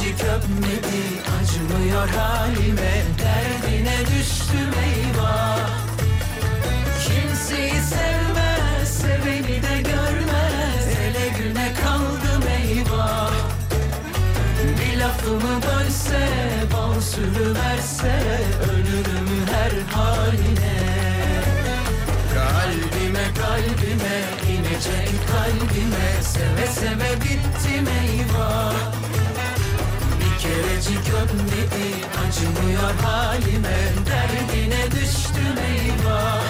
bir kerecik öpmedi acımıyor halime Derdine düştüm eyvah. Kimseyi sevmez seveni de görmez Ele güne kaldım eyvah. Bir lafımı bölse bal sürüverse Ölürüm her haline. Kalbime kalbime inecek kalbime Seve seve bittim acımıyor halime Derdine düştüm eyvah.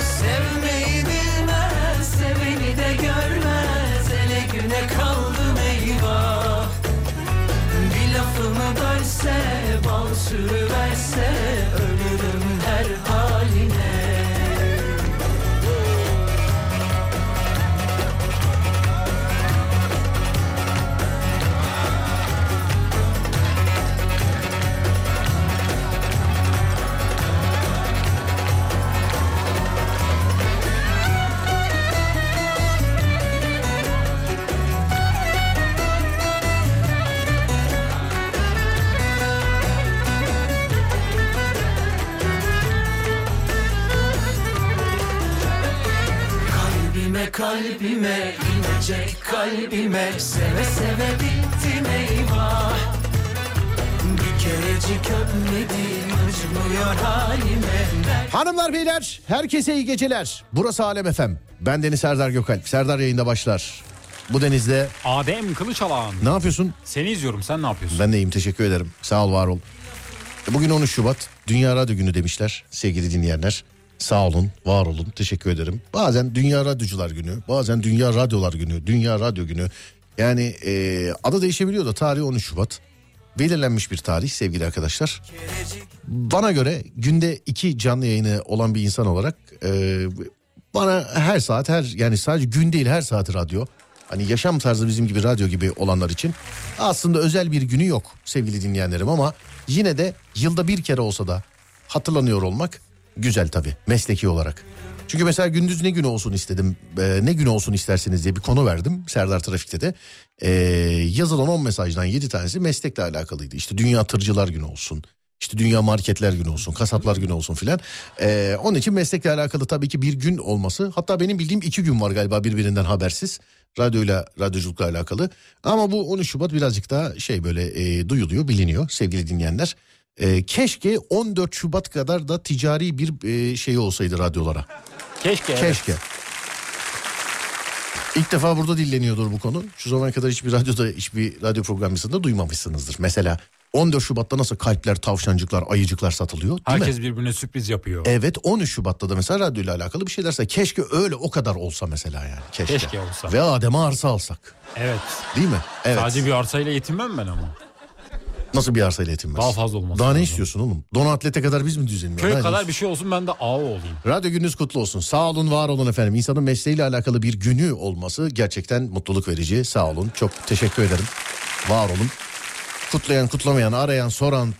Sevmeyi bilmez seveni de görmez Ele güne kaldım eyvah. Bir lafımı bölse bal sürüverse Ölürüm Kalbime inecek kalbime Seve seve bittim eyvah Bir kerecik öpmedim acımıyor halime Hanımlar beyler herkese iyi geceler. Burası Alem Efem. Ben Deniz Serdar Gökalp. Serdar yayında başlar. Bu denizde Adem Kılıçalan. ne yapıyorsun? Seni izliyorum sen ne yapıyorsun? Ben de iyiyim teşekkür ederim. Sağ ol var ol. E, Bugün 13 Şubat Dünya Radyo Günü demişler sevgili dinleyenler. Sağ olun, var olun, teşekkür ederim. Bazen Dünya Radyocular Günü, bazen Dünya Radyolar Günü, Dünya Radyo Günü. Yani e, adı değişebiliyor da tarih 13 Şubat. Belirlenmiş bir tarih sevgili arkadaşlar. Bana göre günde iki canlı yayını olan bir insan olarak e, bana her saat her yani sadece gün değil her saat radyo. Hani yaşam tarzı bizim gibi radyo gibi olanlar için aslında özel bir günü yok sevgili dinleyenlerim ama yine de yılda bir kere olsa da hatırlanıyor olmak güzel tabii mesleki olarak. Çünkü mesela gündüz ne günü olsun istedim, e, ne günü olsun isterseniz diye bir konu verdim Serdar Trafik'te de. E, yazılan 10 mesajdan 7 tanesi meslekle alakalıydı. İşte Dünya Tırcılar Günü olsun, işte Dünya Marketler Günü olsun, Kasaplar Günü olsun filan. E, onun için meslekle alakalı tabii ki bir gün olması. Hatta benim bildiğim iki gün var galiba birbirinden habersiz. Radyoyla, radyoculukla alakalı. Ama bu 13 Şubat birazcık daha şey böyle e, duyuluyor, biliniyor sevgili dinleyenler. E, keşke 14 Şubat kadar da ticari bir e, şey olsaydı radyolara. Keşke. evet. Keşke. İlk defa burada dilleniyordur bu konu. Şu zamana kadar hiçbir radyoda, hiçbir radyo programcısında duymamışsınızdır. Mesela 14 Şubat'ta nasıl kalpler, tavşancıklar, ayıcıklar satılıyor değil mi? Herkes birbirine sürpriz yapıyor. Evet 13 Şubat'ta da mesela radyoyla alakalı bir şeylerse keşke öyle o kadar olsa mesela yani. Keşke. Keşke olsa. Ve Adem'e arsa alsak. Evet. Değil mi? Evet. Sadece bir arsayla yetinmem ben ama. Nasıl bir arsayla yetinmez? Daha fazla olması Daha ne istiyorsun oğlum? Don atlete kadar biz mi düzelim? Köy Ne kadar bir şey olsun ben de ağa olayım. Radyo gününüz kutlu olsun. Sağ olun, var olun efendim. İnsanın mesleğiyle alakalı bir günü olması gerçekten mutluluk verici. Sağ olun. Çok teşekkür ederim. Var olun. Kutlayan, kutlamayan, arayan, soran,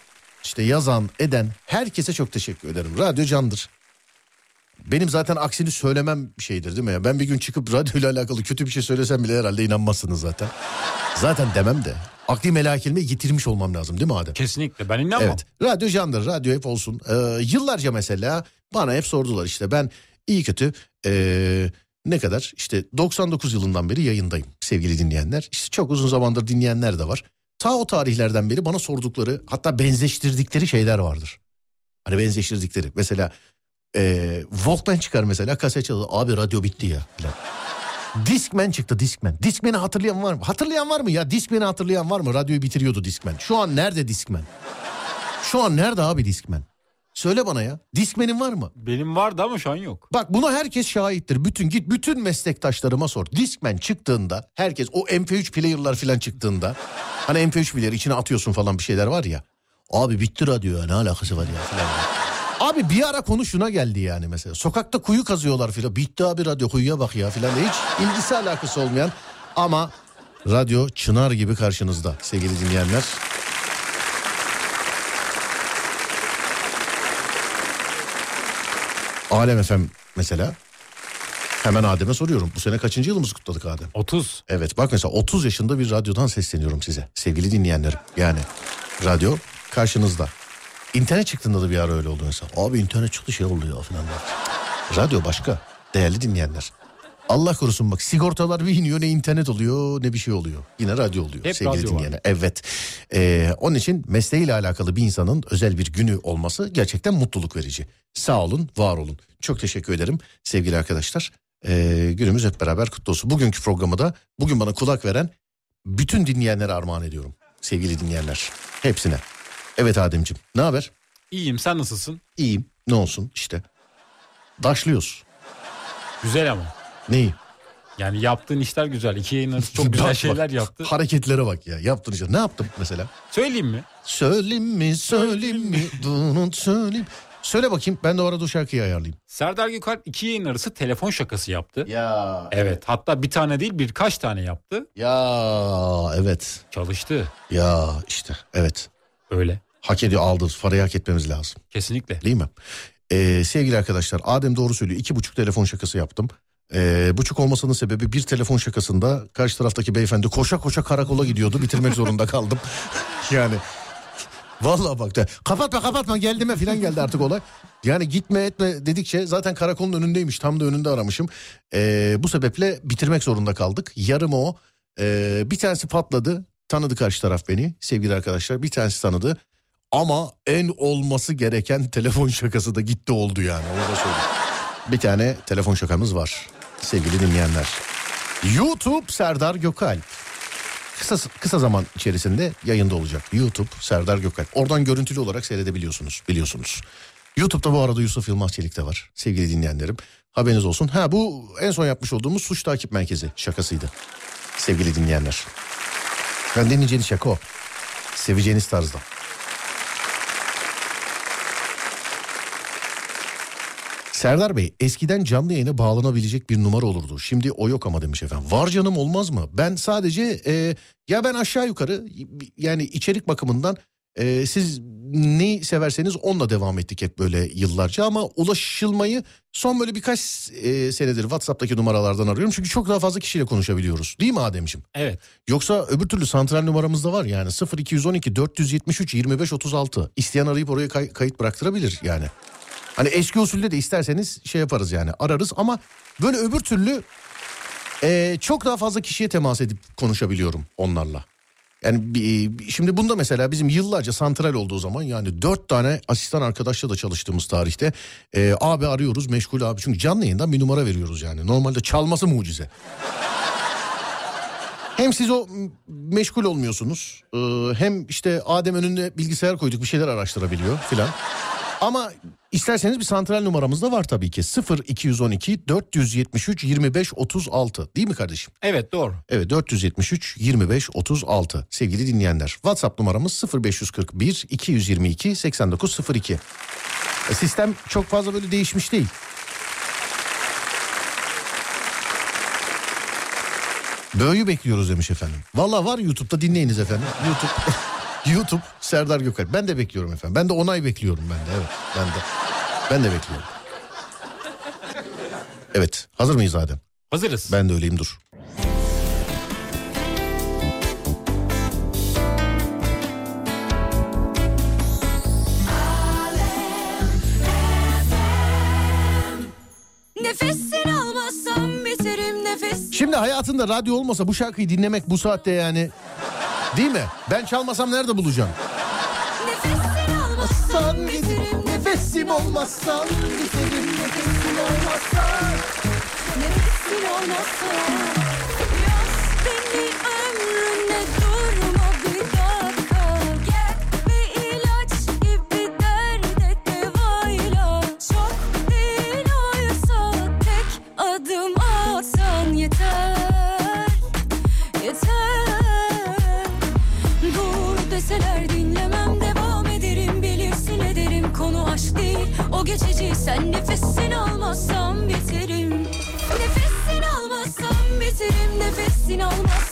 işte yazan, eden herkese çok teşekkür ederim. Radyo candır. Benim zaten aksini söylemem şeydir değil mi? ya? Ben bir gün çıkıp radyoyla alakalı kötü bir şey söylesem bile herhalde inanmazsınız zaten. Zaten demem de. Akli melakilime yitirmiş olmam lazım değil mi Adem? Kesinlikle ben inanmam. Evet. Radyo candır. Radyo hep olsun. Ee, yıllarca mesela bana hep sordular işte ben iyi kötü ee, ne kadar işte 99 yılından beri yayındayım sevgili dinleyenler. İşte çok uzun zamandır dinleyenler de var. Ta o tarihlerden beri bana sordukları hatta benzeştirdikleri şeyler vardır. Hani benzeştirdikleri mesela ee, Walkman çıkar mesela kaset çalır. Abi radyo bitti ya falan. Discman çıktı Discman. Discman'i hatırlayan var mı? Hatırlayan var mı ya? Discman'i hatırlayan var mı? Radyoyu bitiriyordu Discman. Şu an nerede Discman? Şu an nerede abi Discman? Söyle bana ya. Discman'in var mı? Benim vardı ama şu an yok. Bak buna herkes şahittir. Bütün git bütün meslektaşlarıma sor. Discman çıktığında herkes o MP3 player'lar falan çıktığında hani MP3 player içine atıyorsun falan bir şeyler var ya. Abi bitti radyo ya ne alakası var ya falan. Abi bir ara konu şuna geldi yani mesela. Sokakta kuyu kazıyorlar filan. Bitti abi radyo kuyuya bak ya filan. Hiç ilgisi alakası olmayan ama radyo çınar gibi karşınızda sevgili dinleyenler. Alem FM mesela. Hemen Adem'e soruyorum. Bu sene kaçıncı yılımızı kutladık Adem? 30. Evet bak mesela 30 yaşında bir radyodan sesleniyorum size. Sevgili dinleyenlerim. Yani radyo karşınızda. İnternet çıktığında da bir ara öyle oldu mesela. Abi internet çıktı şey oldu ya falan. Radyo başka. Değerli dinleyenler. Allah korusun bak sigortalar bir iniyor ne internet oluyor ne bir şey oluyor. Yine radyo oluyor Hep sevgili radyo var. dinleyenler. Evet. Ee, onun için mesleğiyle alakalı bir insanın özel bir günü olması gerçekten mutluluk verici. Sağ olun, var olun. Çok teşekkür ederim sevgili arkadaşlar. Ee, günümüz hep beraber kutlu olsun. Bugünkü programı da bugün bana kulak veren bütün dinleyenlere armağan ediyorum. Sevgili dinleyenler. Hepsine. Evet Ademciğim ne haber? İyiyim sen nasılsın? İyiyim. Ne olsun işte. Daşlıyoruz. Güzel ama. Neyi? Yani yaptığın işler güzel. İki yayın arası çok güzel Bak, şeyler bak. yaptı. Hareketlere bak ya. Yaptın işte. Ne yaptım mesela? Söyleyeyim mi? Söyleyeyim mi söyleyeyim mi bunu söyleyeyim. Söyle bakayım ben de o arada o şarkıyı ayarlayayım. Serdar Gökalp iki yayın arası telefon şakası yaptı. Ya Evet hatta bir tane değil birkaç tane yaptı. ya evet Çalıştı. ya işte evet Öyle. Hak ediyor aldığımız parayı hak etmemiz lazım Kesinlikle. değil mi? Ee, sevgili arkadaşlar Adem doğru söylüyor iki buçuk telefon şakası yaptım. Ee, buçuk olmasının sebebi bir telefon şakasında karşı taraftaki beyefendi koşa koşa karakola gidiyordu bitirmek zorunda kaldım. yani Vallahi bak da kapatma kapatma geldi mi falan geldi artık olay. Yani gitme etme dedikçe zaten karakolun önündeymiş tam da önünde aramışım. Ee, bu sebeple bitirmek zorunda kaldık. Yarım o. Ee, bir tanesi patladı. Tanıdı karşı taraf beni sevgili arkadaşlar. Bir tanesi tanıdı. Ama en olması gereken telefon şakası da gitti oldu yani. Onu da söyleyeyim. Bir tane telefon şakamız var sevgili dinleyenler. YouTube Serdar Gökalp kısa kısa zaman içerisinde yayında olacak. YouTube Serdar Gökalp. Oradan görüntülü olarak seyredebiliyorsunuz biliyorsunuz. YouTube'da bu arada Yusuf Yılmaz Çelik de var sevgili dinleyenlerim. Haberiniz olsun. Ha bu en son yapmış olduğumuz suç takip merkezi şakasıydı. Sevgili dinleyenler. Ben dinleyeceğiniz şaka o. Seveceğiniz tarzda. Serdar Bey eskiden canlı yayına bağlanabilecek bir numara olurdu. Şimdi o yok ama demiş efendim. Var canım olmaz mı? Ben sadece e, ya ben aşağı yukarı yani içerik bakımından e, siz neyi severseniz onunla devam ettik hep böyle yıllarca. Ama ulaşılmayı son böyle birkaç e, senedir WhatsApp'taki numaralardan arıyorum. Çünkü çok daha fazla kişiyle konuşabiliyoruz. Değil mi Ademciğim? Evet. Yoksa öbür türlü santral numaramız da var yani 0212 473 25 36. İsteyen arayıp oraya kay- kayıt bıraktırabilir yani. Hani eski usulde de isterseniz şey yaparız yani ararız ama böyle öbür türlü e, çok daha fazla kişiye temas edip konuşabiliyorum onlarla. Yani şimdi bunda mesela bizim yıllarca santral olduğu zaman yani dört tane asistan arkadaşla da çalıştığımız tarihte e, abi arıyoruz meşgul abi çünkü canlı yayından bir numara veriyoruz yani normalde çalması mucize. Hem siz o meşgul olmuyorsunuz e, hem işte Adem önünde bilgisayar koyduk bir şeyler araştırabiliyor filan. Ama isterseniz bir santral numaramız da var tabii ki 0212 473 25 36 değil mi kardeşim? Evet doğru. Evet 473 25 36 sevgili dinleyenler. WhatsApp numaramız 0541 222 8902. E, Sistem çok fazla böyle değişmiş değil. Böğü bekliyoruz demiş efendim. Valla var YouTube'da dinleyiniz efendim. YouTube YouTube Serdar Gökalp. Ben de bekliyorum efendim. Ben de onay bekliyorum ben de evet. Ben de. Ben de bekliyorum. Evet hazır mıyız Adem? Hazırız. Ben de öyleyim dur. Nefesini almazsam biterim nefes. Şimdi hayatında radyo olmasa bu şarkıyı dinlemek bu saatte yani değil mi? Ben çalmasam nerede bulacağım? Biterim nefesim olmazsan biterim nefesim olmazsan. Nefesin olmazsa Yaz beni ömrüne durma geçici sen nefesini almazsam biterim Nefesini almazsam biterim Nefesini almazsam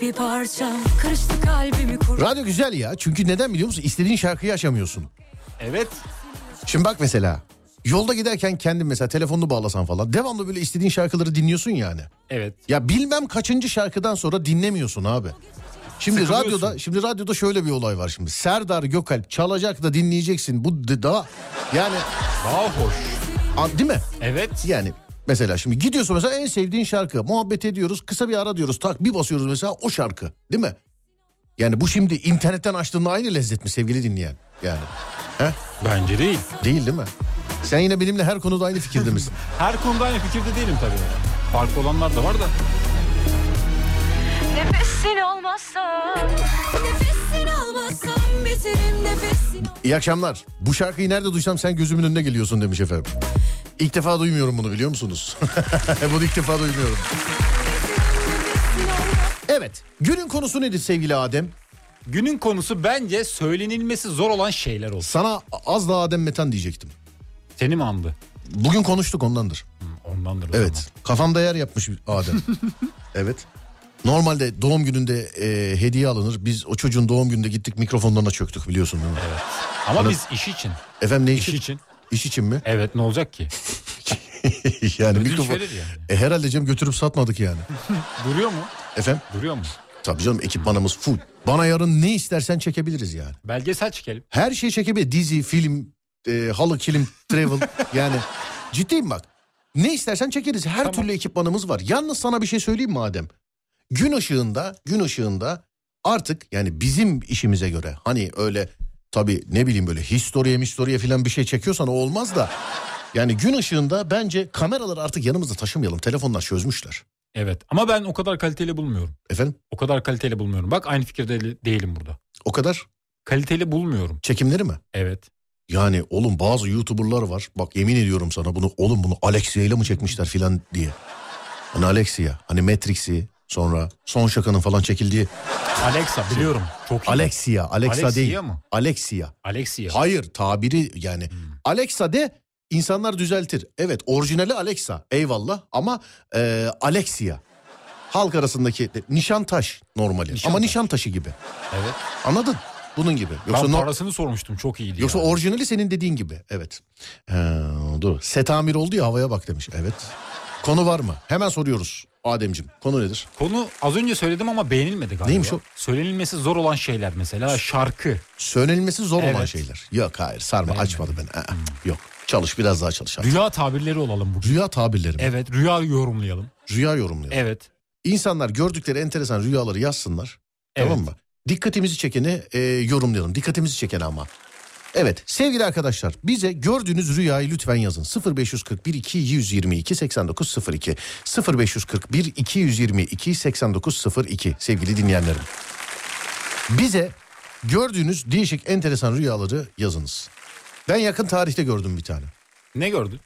bir parçam Kırıştı kalbimi kur Radyo güzel ya çünkü neden biliyor musun? İstediğin şarkıyı açamıyorsun. Evet. Şimdi bak mesela yolda giderken kendin mesela telefonunu bağlasan falan devamlı böyle istediğin şarkıları dinliyorsun yani. Evet. Ya bilmem kaçıncı şarkıdan sonra dinlemiyorsun abi. Şimdi radyoda şimdi radyoda şöyle bir olay var şimdi. Serdar Gökalp çalacak da dinleyeceksin. Bu d- daha yani Daha hoş. değil mi? Evet. Yani mesela şimdi gidiyorsun mesela en sevdiğin şarkı. Muhabbet ediyoruz. Kısa bir ara diyoruz. Tak bir basıyoruz mesela o şarkı. Değil mi? Yani bu şimdi internetten açtığında aynı lezzet mi sevgili dinleyen? Yani. He? Bence değil. Değil değil mi? Sen yine benimle her konuda aynı fikirde misin? Her konuda aynı fikirde değilim tabii. Farklı olanlar da var da. Almazsam biterim Nefesini İyi akşamlar. Bu şarkıyı nerede duysam sen gözümün önüne geliyorsun demiş efendim. İlk defa duymuyorum bunu biliyor musunuz? bunu ilk defa duymuyorum. Evet. Günün konusu nedir sevgili Adem? Günün konusu bence söylenilmesi zor olan şeyler olsun. Sana az daha Adem Metan diyecektim. Seni mi andı? Bugün konuştuk ondandır. Hı, Ondandır o Evet. Kafamda yer yapmış Adem. evet. Normalde doğum gününde e, hediye alınır. Biz o çocuğun doğum gününde gittik mikrofonlarına çöktük biliyorsun değil mi? zaman. Ama Bana- biz iş için. Efendim ne İş için? için. İş için mi? Evet ne olacak ki? yani Ödünç mikrofon. yani. E, herhalde Cem götürüp satmadık yani. Duruyor mu? Efendim? Duruyor mu? Tabii canım ekipmanımız full. Bana yarın ne istersen çekebiliriz yani. Belgesel çekelim. Her şeyi çekebilir. Dizi, film, e, halı, kilim, travel. yani ciddiyim bak. Ne istersen çekeriz. Her Tamam. türlü ekipmanımız var. Yalnız sana bir şey söyleyeyim madem. Gün ışığında, gün ışığında artık yani bizim işimize göre hani öyle tabii ne bileyim böyle historiye mistoriye falan bir şey çekiyorsan o olmaz da. Yani gün ışığında bence kameraları artık yanımızda taşımayalım. Telefonlar çözmüşler. Evet ama ben o kadar kaliteli bulmuyorum. Efendim O kadar kaliteli bulmuyorum. Bak aynı fikirde de- değilim burada. o kadar Kaliteli bulmuyorum. çekimleri mi? Evet. Yani oğlum bazı YouTuber'lar var. Bak yemin ediyorum sana bunu oğlum bunu Alexia ile mi çekmişler filan diye. Hani Alexia, hani Matrix'i sonra Son Şaka'nın falan çekildiği Alexa biliyorum. Çok iyi. Alexia, Alexa Alexia değil. mı? Alexia. Alexia. Hayır tabiri yani Alexa de insanlar düzeltir. Evet orijinali Alexa eyvallah ama e, Alexia. Halk arasındaki de, Nişantaş normali Nişantaş. ama Nişantaşı gibi. Evet. Anladın? Bunun gibi. Yoksa ben no- parasını sormuştum. Çok iyiydi. Yoksa yani. orijinali senin dediğin gibi. Evet. Ee, dur. Setamir oldu ya havaya bak demiş. Evet. Konu var mı? Hemen soruyoruz. Ademcim konu nedir? Konu az önce söyledim ama beğenilmedi galiba. Neymiş o? Söylenilmesi zor olan şeyler mesela şarkı. Söylenilmesi zor olan Evet. şeyler. Yok hayır sarma Beğenmedim. açmadı beni. Aa, Yok çalış biraz daha çalış. artık. Rüya tabirleri olalım bugün. Rüya tabirleri mi? Evet rüya yorumlayalım. Rüya yorumlayalım. Evet. İnsanlar gördükleri enteresan rüyaları yazsınlar. Evet. Tamam mı? Dikkatimizi çekeni e, yorumlayalım. Dikkatimizi çekeni ama. Evet sevgili arkadaşlar bize gördüğünüz rüyayı lütfen yazın. 0541 222 8902 0541 222 8902 sevgili dinleyenlerim. Bize gördüğünüz değişik enteresan rüyaları yazınız. Ben yakın tarihte gördüm bir tane. Ne gördün?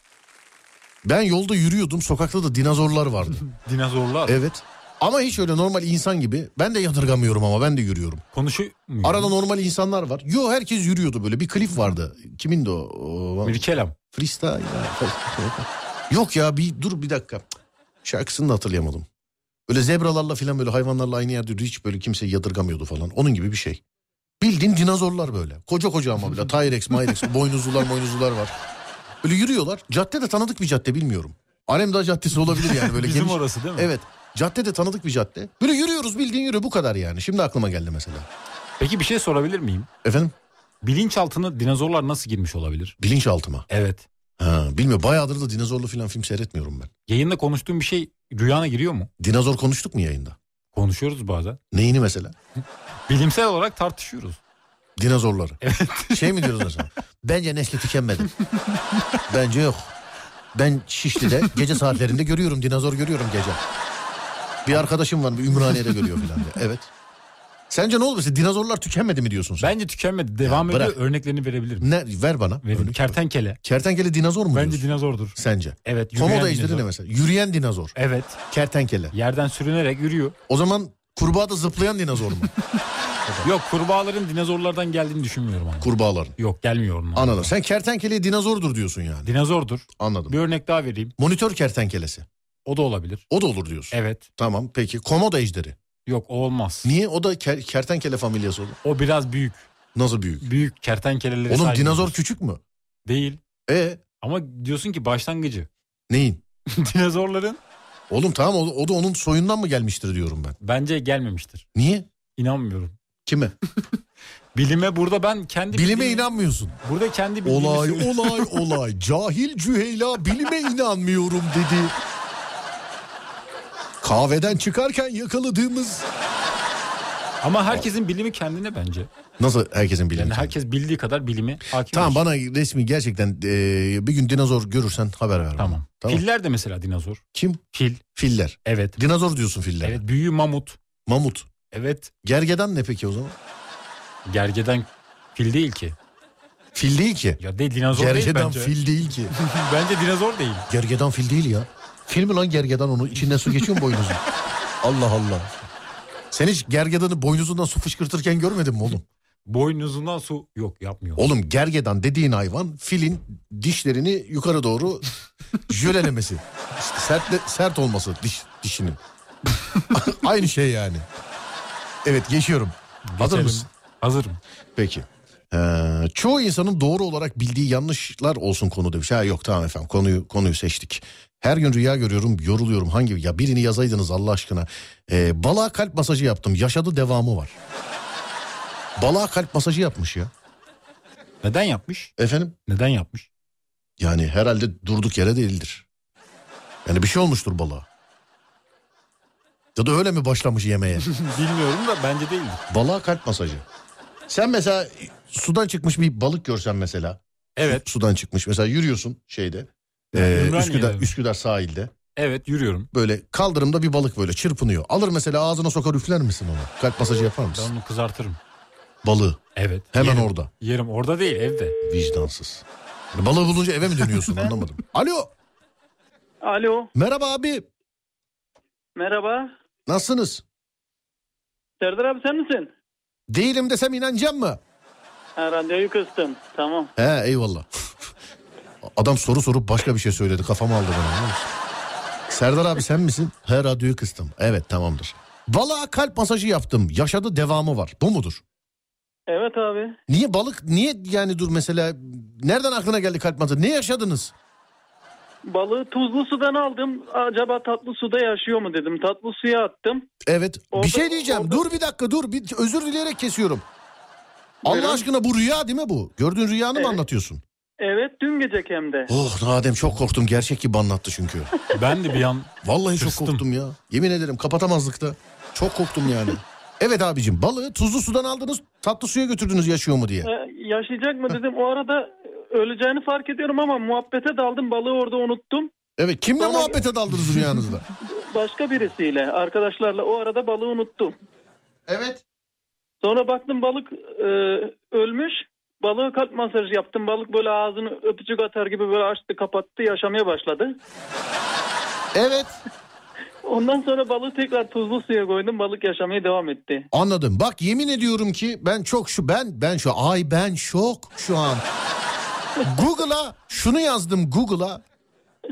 Ben yolda yürüyordum sokakta da dinozorlar vardı. Dinozorlar. Evet. Ama hiç öyle normal insan gibi. Ben de yadırgamıyorum ama ben de yürüyorum. Konuşuyor muyum? Arada normal insanlar var. Yo herkes yürüyordu böyle. Bir klip vardı. Kimin de o? o Mirkelam. freestyle. Yok ya bir dur bir dakika. Şarkısını da hatırlayamadım. Böyle zebralarla falan böyle hayvanlarla aynı yerde yürüdü. Hiç böyle kimse yadırgamıyordu falan. Onun gibi bir şey. Bildiğin dinozorlar böyle. Koca koca ama böyle. Tyrex, Myrex, boynuzlular, boynuzlular var. Böyle yürüyorlar. Cadde de tanıdık bir cadde bilmiyorum. Alemdağ Caddesi olabilir yani böyle Bizim geniş. orası değil mi? Evet. Cadde de tanıdık bir cadde. Böyle yürüyoruz bildiğin yürü bu kadar yani. Şimdi aklıma geldi mesela. Peki bir şey sorabilir miyim? Efendim? Bilinçaltına dinozorlar nasıl girmiş olabilir? Bilinçaltıma. Evet. Ha, bilmiyorum bayağıdır da dinozorlu falan film seyretmiyorum ben. Yayında konuştuğun bir şey rüyana giriyor mu? Dinozor konuştuk mu yayında? Konuşuyoruz bazen. Neyini mesela? Bilimsel olarak tartışıyoruz. Dinozorları. Şey mi diyoruz mesela? Bence nesli tükenmedi. Bence yok. Ben Şişli'de gece saatlerinde görüyorum dinozor görüyorum gece. Bir arkadaşım var bir Ümraniye'de görüyor falan diye. Evet. Sence ne oldu? Mesela dinozorlar tükenmedi mi diyorsun sen? Bence tükenmedi. Devam Ya ediyor. Örneklerini verebilirim. Ne, ver bana. Verin. Kertenkele. Kertenkele dinozor mu Bence diyorsun? dinozordur. Sence? Evet. Komodo ejderi ne mesela? Yürüyen dinozor. Evet. Kertenkele. Yerden sürünerek yürüyor. O zaman kurbağa da zıplayan dinozor mu? Yok kurbağaların dinozorlardan geldiğini düşünmüyorum ama. Kurbağaların. Yok gelmiyor onlar. Anladım. Sen kertenkeleye dinozordur diyorsun yani. Dinozordur. Anladım. Bir örnek daha vereyim. Monitör kertenkelesi. O da olabilir. O da olur diyorsun. Evet. Tamam peki. Komodo ejderi. Yok o olmaz. Niye? O da ker- kertenkele familyası olur. O biraz büyük. Nasıl büyük? Büyük kertenkelelere Oğlum sahip dinozor küçük mü? Değil. E Ama diyorsun ki başlangıcı. neyin? Dinozorların Oğlum tamam o, o da onun soyundan mı gelmiştir diyorum ben. bence gelmemiştir. Niye? İnanmıyorum. Kime? Bilime burada ben kendi Bilime bildiğimi- inanmıyorsun. Burada kendi bildiğimi Olay söylüyorum. olay olay. Cahil Cüheyla bilime inanmıyorum dedi. Kahveden çıkarken yakaladığımız... Ama herkesin bilimi kendine bence. Nasıl herkesin bilimi? Yani herkes bildiği kadar bilimi hakim. Tamam bana resmi gerçekten e, bir gün dinozor görürsen haber ver. bana. Tamam. Tamam. Filler de mesela dinozor. Kim? Fil. Filler. Evet. Dinozor diyorsun filler. Evet. Büyüğü mamut. Mamut. Evet. Gergedan ne peki o zaman? Gergeden fil değil ki. Fil değil ki. Ya değil dinozor değil Gergedan bence. fil değil ki. bence dinozor değil. Gergedan fil değil ya. Fil mi lan gergedan onu? İçinden su geçiyor mu boynuzun? Allah Allah. Sen hiç gergedanı boynuzundan su fışkırtırken görmedin mi oğlum? Boynuzundan su yok yapmıyor. Oğlum gergedan dediğin hayvan filin dişlerini yukarı doğru jölelemesi. İşte sert, sert olması diş, dişinin. Aynı şey yani. Evet geçiyorum. Hazır Geçelim. mısın? Hazırım. Peki. Ee, çoğu insanın doğru olarak bildiği yanlışlar olsun konu demiş. Ha yok tamam efendim konuyu konuyu seçtik. Her gün rüya görüyorum yoruluyorum hangi ya birini yazaydınız Allah aşkına. Ee, balığa kalp masajı yaptım yaşadı devamı var. Balığa kalp masajı yapmış ya. Neden yapmış? Efendim? Neden yapmış? Yani herhalde durduk yere değildir. Yani bir şey olmuştur balığa. Ya da öyle mi başlamış yemeğe? Bilmiyorum da bence değildir. balığa kalp masajı. Sen mesela sudan çıkmış bir balık görsen mesela. Evet. Su- sudan çıkmış. Mesela yürüyorsun şeyde. E, Ümraniye'de Üsküdar, mi? Üsküdar sahilde. Evet yürüyorum. Böyle kaldırımda bir balık böyle çırpınıyor. Alır mesela ağzına sokar üfler misin onu? Kalp masajı yapar Ben mısın? onu kızartırım. Balığı. Evet. Hemen yerim. orada. Yerim orada değil evde. Vicdansız. Yani balığı bulunca eve mi dönüyorsun anlamadım. Alo. Alo, Merhaba abi. merhaba. Nasılsınız? Serdar abi sen misin? Değilim desem inanacağım mı? Ha, randevuyu kıstım. Tamam. He eyvallah. Adam soru sorup başka bir şey söyledi. Kafamı aldı bana. Serdar abi sen misin? He radyoyu kıstım. Evet tamamdır. Balığa kalp masajı yaptım. Yaşadı devamı var. Bu mudur? Evet abi. Niye balık niye yani dur mesela nereden aklına geldi kalp masajı? Ne yaşadınız? Balığı tuzlu sudan aldım. Acaba tatlı suda yaşıyor mu dedim. Tatlı suya attım. Evet. bir Orada- şey diyeceğim. orada- Dur bir dakika dur. Bir özür dileyerek kesiyorum. Buyurun. Allah aşkına bu rüya değil mi bu? Gördüğün rüyanı mı Evet. anlatıyorsun? Evet dün gecek hem de. Oh Nadem çok korktum. Gerçek gibi anlattı çünkü. Ben de bir an Vallahi çok Tırstım. korktum ya. Yemin ederim kapatamazdık da. Çok korktum yani. Evet abicim balığı tuzlu sudan aldınız tatlı suya götürdünüz yaşıyor mu diye. Ee, yaşayacak mı dedim. O arada öleceğini fark ediyorum ama muhabbete daldım. Balığı orada unuttum. Evet kimle Sonra- muhabbete daldınız rüyanızda? Başka birisiyle, arkadaşlarla o arada balığı unuttum. evet. Sonra baktım balık e, ölmüş. Balığı kalp masajı yaptım. Balık böyle ağzını öpücük atar gibi böyle açtı kapattı yaşamaya başladı. Evet Ondan sonra balığı tekrar tuzlu suya koydum. Balık yaşamaya devam etti. anladım. Bak yemin ediyorum ki ben çok şu ben ben şu ay ben şok şu an. Google'a şunu yazdım Google'a.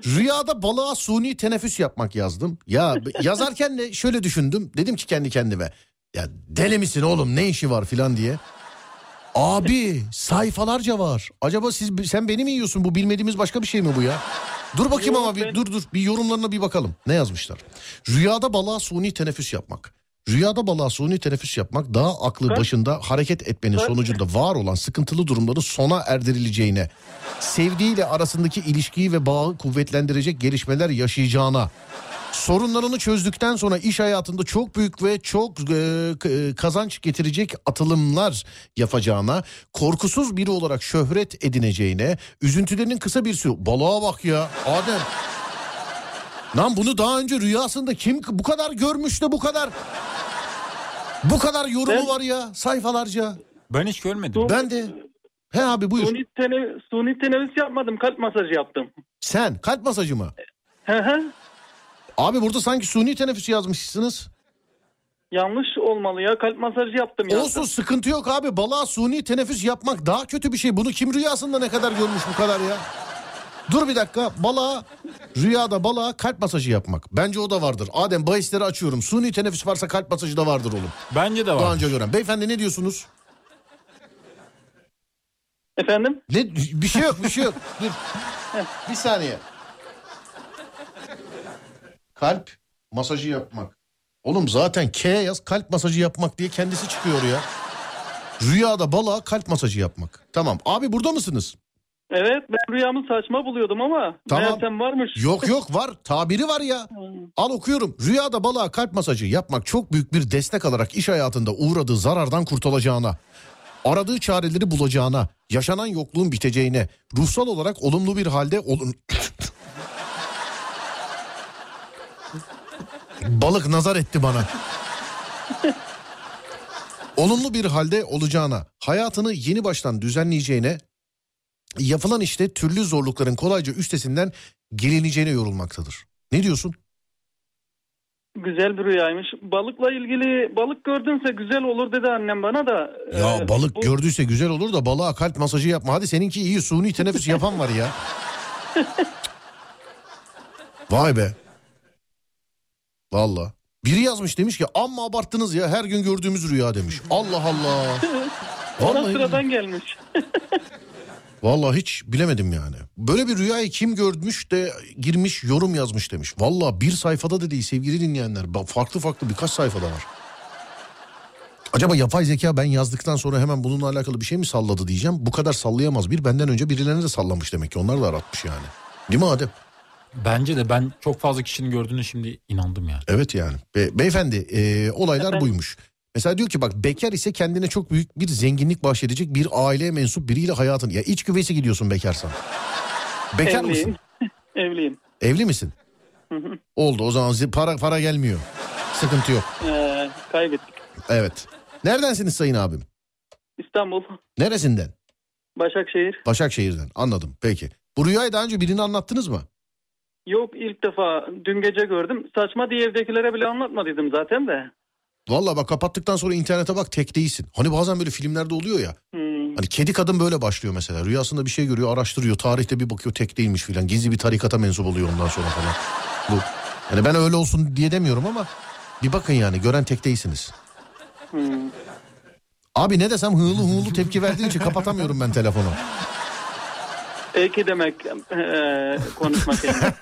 Rüyada balığa suni teneffüs yapmak yazdım. Ya yazarken de şöyle düşündüm. Dedim ki kendi kendime. Ya deli misin oğlum ne işi var filan diye. Abi sayfalarca var. Acaba siz sen beni mi yiyorsun bu bilmediğimiz başka bir şey mi bu ya? Dur bakayım Yok, ama bir ben- dur dur bir yorumlarına bir bakalım. Ne yazmışlar? Rüyada balığa suni teneffüs yapmak. Rüyada balığa suni teneffüs yapmak daha aklı başında hareket etmenin sonucunda var olan sıkıntılı durumları sona erdirileceğine, sevdiğiyle arasındaki ilişkiyi ve bağı kuvvetlendirecek gelişmeler yaşayacağına, sorunlarını çözdükten sonra iş hayatında çok büyük ve çok e, e, kazanç getirecek atılımlar yapacağına, korkusuz biri olarak şöhret edineceğine, üzüntülerinin kısa bir süre... Balığa bak ya Adem. Lan bunu daha önce rüyasında kim bu kadar görmüş de bu kadar bu kadar yorumu Ben- var ya sayfalarca. Ben hiç görmedim. Ben de he abi buyur. Suni, tene, suni teneffüs yapmadım. Kalp masajı yaptım. Sen kalp masajı mı? Hı hı. Abi burada sanki suni teneffüs yazmışsınız. Yanlış olmalı ya. Kalp masajı yaptım ya. Olsun sıkıntı yok abi. Balığa suni teneffüs yapmak daha kötü bir şey. Bunu kim rüyasında ne kadar görmüş bu kadar ya? Dur bir dakika. Balığa rüyada balığa kalp masajı yapmak. Bence o da vardır. Adem bahisleri açıyorum. Suni teneffüs varsa kalp masajı da vardır oğlum. Bence de Daha var. önce gören. Beyefendi ne diyorsunuz? Efendim? Ne bir şey yok, bir şey yok. Dur. bir saniye. Kalp masajı yapmak. Oğlum zaten K yaz kalp masajı yapmak diye kendisi çıkıyor ya. Rüyada balığa kalp masajı yapmak. Tamam. Abi burada mısınız? Evet ben rüyamı saçma buluyordum ama Tamam. meğersem varmış. Yok yok var. Tabiri var ya. Al okuyorum. Rüyada balığa kalp masajı yapmak çok büyük bir destek alarak iş hayatında uğradığı zarardan kurtulacağına, aradığı çareleri bulacağına, yaşanan yokluğun biteceğine, ruhsal olarak olumlu bir halde olun... Balık nazar etti bana. olumlu bir halde olacağına, hayatını yeni baştan düzenleyeceğine, yapılan işte türlü zorlukların kolayca üstesinden gelineceğine yorulmaktadır. Ne diyorsun? Güzel bir rüyaymış. Balıkla ilgili balık gördünse güzel olur dedi annem bana da. Ya Ee, balık bu- gördüyse güzel olur da balığa kalp masajı yapma. Hadi seninki iyi suni teneffüs yapan var ya. Vay be. Valla. Biri yazmış demiş ki amma abarttınız ya her gün gördüğümüz rüya demiş. Allah Allah. Vallahi, sıradan gelmiş. vallahi hiç bilemedim yani. Böyle bir rüyayı kim görmüş de girmiş yorum yazmış demiş. Valla bir sayfada da değil sevgili dinleyenler. Farklı farklı birkaç sayfada var. Acaba yapay zeka ben yazdıktan sonra hemen bununla alakalı bir şey mi salladı diyeceğim. Bu kadar sallayamaz bir. Benden önce birilerine de sallamış demek ki. Onlar da aratmış yani. Değil mi Adem? Bence de ben çok fazla kişinin gördüğünü şimdi inandım yani. Evet yani. Be- beyefendi e, olaylar buymuş. Mesela diyor ki bak bekar ise kendine çok büyük bir zenginlik bahşedecek bir aileye mensup biriyle hayatın. Ya iç güveysi gidiyorsun bekarsan. Bekar Evliyim. mısın? Evliyim. Evli misin? Oldu o zaman para para gelmiyor. Sıkıntı yok. Ee, kaybettik. Evet. Neredensiniz sayın abim? İstanbul, Neresinden? Başakşehir. Başakşehir'den. Anladım. Peki. Bu rüyayı daha önce birine anlattınız mı? Yok ilk defa dün gece gördüm. Saçma diye evdekilere bile anlatmadıydım zaten de. Vallahi bak kapattıktan sonra internete bak tek değilsin. Hani bazen böyle filmlerde oluyor ya. Hmm. Hani kedi kadın böyle başlıyor mesela. Rüyasında bir şey görüyor, araştırıyor. Tarihte bir bakıyor tek değilmiş filan. Gizli bir tarikata mensup oluyor ondan sonra falan. Bu. Yani ben öyle olsun diye demiyorum ama bir bakın yani gören tek değilsiniz. Hmm. Abi ne desem hığlı hığlı tepki verdiğin için kapatamıyorum ben telefonu. Peki demek ee, konuşmak yani.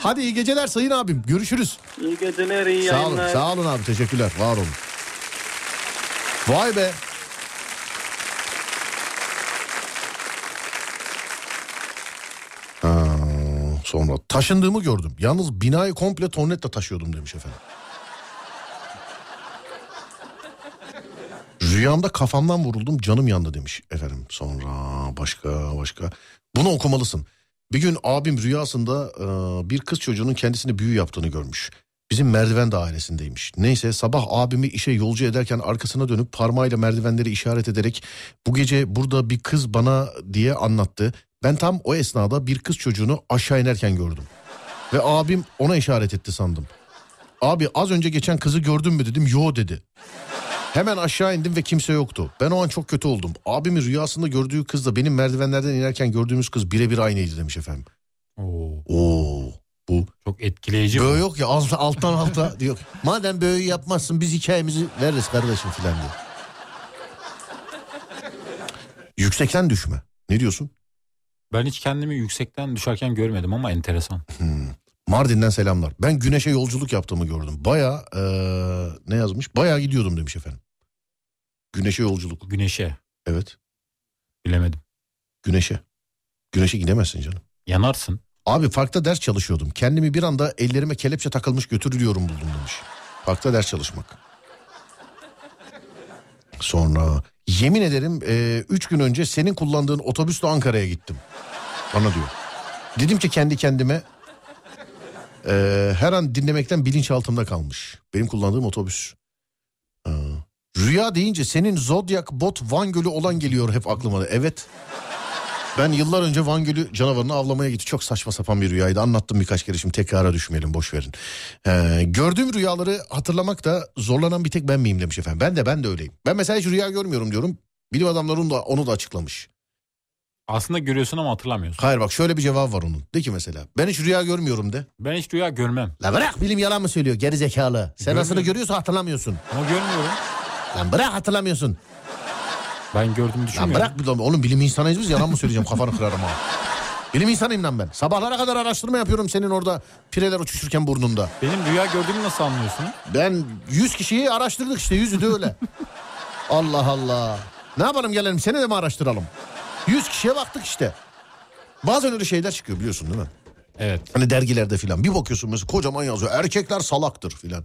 Hadi iyi geceler sayın abim. Görüşürüz. İyi geceler, iyi Sağ olun, yayınlar. sağ olun abi. Teşekkürler. Var olun. Vay be. Ha, sonra taşındığımı gördüm. Yalnız binayı komple tornetle taşıyordum demiş efendim. Rüyamda kafamdan vuruldum canım yandı demiş efendim. Sonra başka başka. Bunu okumalısın. Bir gün abim rüyasında e, bir kız çocuğunun kendisine büyü yaptığını görmüş. Bizim merdiven dairesindeymiş. Neyse sabah abimi işe yolcu ederken arkasına dönüp parmağıyla merdivenleri işaret ederek bu gece burada bir kız bana diye anlattı. Ben tam o esnada bir kız çocuğunu aşağı inerken gördüm. Ve abim ona işaret etti sandım. Abi az önce geçen kızı gördün mü dedim. Yo dedi. Hemen aşağı indim ve kimse yoktu. Ben o an çok kötü oldum. Abimin rüyasında gördüğü kızla benim merdivenlerden inerken gördüğümüz kız birebir aynıydı demiş efendim. Oo, Oo bu çok etkileyici. Böyle yok ya alt, alttan alta diyor. Madem böyle yapmazsın biz hikayemizi veririz kardeşim filan diyor. Yüksekten düşme. Ne diyorsun? Ben hiç kendimi yüksekten düşerken görmedim ama enteresan. Mardin'den selamlar. Ben güneşe yolculuk yaptığımı gördüm. Baya ne yazmış? Baya gidiyordum demiş efendim. Güneşe yolculuk. Güneşe Evet. bilemedim. Güneşe. Güneşe gidemezsin canım. Yanarsın. Abi parkta ders çalışıyordum. Kendimi bir anda ellerime kelepçe takılmış götürülüyorum buldum demiş. Parkta ders çalışmak. Sonra yemin ederim e, üç gün önce senin kullandığın otobüsle Ankara'ya gittim. Bana diyor. Dedim ki kendi kendime Ee, her an dinlemekten bilinçaltımda kalmış. Benim kullandığım otobüs. Aa, rüya deyince senin Zodiac bot Van Gölü olan geliyor hep aklıma. Evet. Ben yıllar önce Van Gölü canavarını avlamaya gitti. Çok saçma sapan bir rüyaydı. Anlattım birkaç kere şimdi tekrara düşmeyelim boş verin. Ee, gördüğüm rüyaları hatırlamakta zorlanan bir tek ben miyim demiş efendim. Ben de ben de öyleyim. Ben mesela hiç rüya görmüyorum diyorum. Bilim adamları da onu da açıklamış. Aslında görüyorsun ama hatırlamıyorsun. Hayır bak şöyle bir cevap var onun. De ki mesela ben hiç rüya görmüyorum de. Ben hiç rüya görmem. La bırak bilim yalan mı söylüyor geri zekalı. Sen Görmüyorum. görüyorsun hatırlamıyorsun. Ama görmüyorum. Lan bırak hatırlamıyorsun. Ben gördüğümü Lan düşünmüyorum. bırak bir oğlum bilim insanıyız biz yalan mı söyleyeceğim kafanı kırarım ha. Bilim insanıyım lan ben. Sabahlara kadar araştırma yapıyorum senin orada pireler uçuşurken burnunda. Benim rüya gördüğümü nasıl anlıyorsun? Ben 100 kişiyi araştırdık işte yüzü de öyle. Allah Allah. Ne yapalım gelelim seni de mi araştıralım? 100 kişiye baktık işte. Bazen öyle şeyler çıkıyor biliyorsun değil mi? Evet. Hani dergilerde filan bir bakıyorsun mesela kocaman yazıyor erkekler salaktır filan.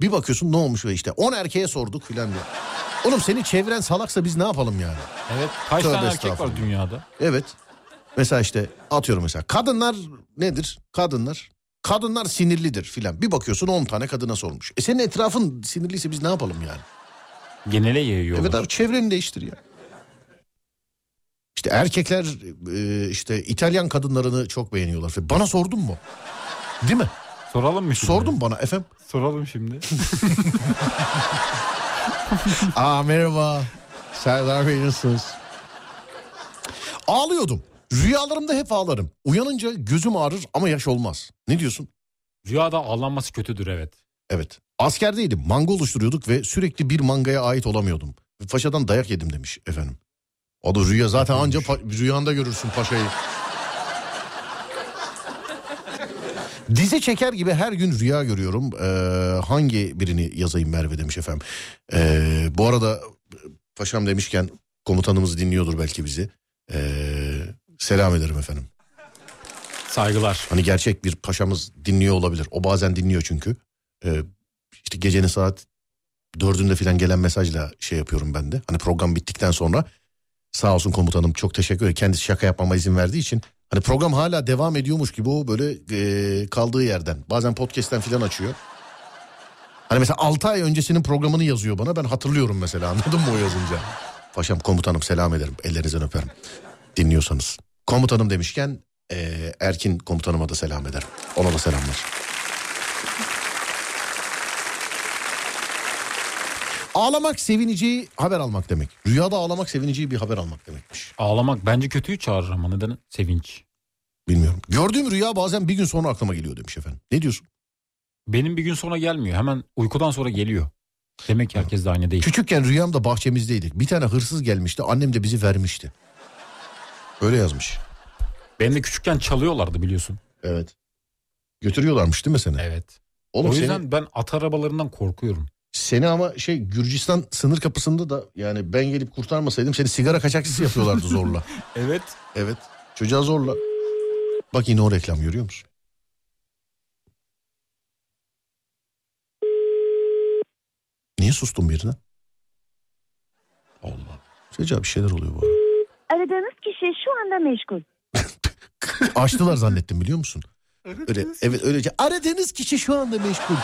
Bir bakıyorsun ne olmuş ve işte 10 erkeğe sorduk filan diyor. Oğlum senin çevren salaksa biz ne yapalım yani? Evet. Kaç Tövbe tane erkek var dünyada? Evet. Mesela işte atıyorum mesela kadınlar nedir? Kadınlar kadınlar sinirlidir filan. Bir bakıyorsun 10 tane kadına sormuş. E senin etrafın sinirliyse biz ne yapalım yani? Genele yayıyorlar. Evet abi çevreni değiştir ya. İşte erkekler e, işte İtalyan kadınlarını çok beğeniyorlar. Bana sordun mu? Değil mi? Soralım mı şimdi? Sordun bana efendim. Soralım şimdi. Aa merhaba. Serdar Bey nasılsınız? Ağlıyordum. Rüyalarımda hep ağlarım. Uyanınca gözüm ağrır ama yaş olmaz. Ne diyorsun? Rüyada ağlanması kötüdür evet. Evet. Askerdeydim. Manga oluşturuyorduk ve sürekli bir mangaya ait olamıyordum. Paşadan dayak yedim demiş efendim. O da rüya zaten anca pa- rüyanda görürsün paşayı. Dizi çeker gibi her gün rüya görüyorum. Ee, hangi birini yazayım Merve demiş efendim. Ee, bu arada paşam demişken komutanımız dinliyordur belki bizi. Ee, selam ederim efendim. Saygılar. Hani gerçek bir paşamız dinliyor olabilir. O bazen dinliyor çünkü. Ee, işte gecenin saat dördünde falan gelen mesajla şey yapıyorum ben de. Hani program bittikten sonra sağ olsun komutanım çok teşekkür ederim. Kendisi şaka yapmama izin verdiği için. Hani program hala devam ediyormuş gibi o böyle e, kaldığı yerden. Bazen podcast'ten falan açıyor. Hani mesela 6 ay öncesinin programını yazıyor bana. Ben hatırlıyorum mesela anladın mı o yazınca. Paşam komutanım selam ederim. Ellerinizden öperim. Dinliyorsanız. Komutanım demişken e, Erkin komutanıma da selam ederim. Ona da selamlar. Ağlamak sevinici haber almak demek. Rüyada ağlamak sevinici bir haber almak demekmiş. Ağlamak bence kötüyü çağırır ama neden? Sevinç. Bilmiyorum. Gördüğüm rüya bazen bir gün sonra aklıma geliyor demiş efendim. Ne diyorsun? Benim bir gün sonra gelmiyor. Hemen uykudan sonra geliyor. Demek ki herkes de aynı değil. Küçükken rüyamda bahçemizdeydik. Bir tane hırsız gelmişti. Annem de bizi vermişti. Öyle yazmış. Benim de küçükken çalıyorlardı biliyorsun. Evet. Götürüyorlarmış değil mi seni? Evet. Oğlum o yüzden seni, ben at arabalarından korkuyorum. Seni ama şey Gürcistan sınır kapısında da yani ben gelip kurtarmasaydım seni sigara kaçakçısı yapıyorlardı zorla. Evet. Evet. Çocuğa zorla. Bak yine o reklam görüyor musun? Niye sustun birine? Allah. Çocuğa bir şeyler oluyor bu arada. Aradığınız kişi şu anda meşgul. Açtılar zannettim biliyor musun? Öyle, evet öylece. Aradığınız kişi şu anda meşgul.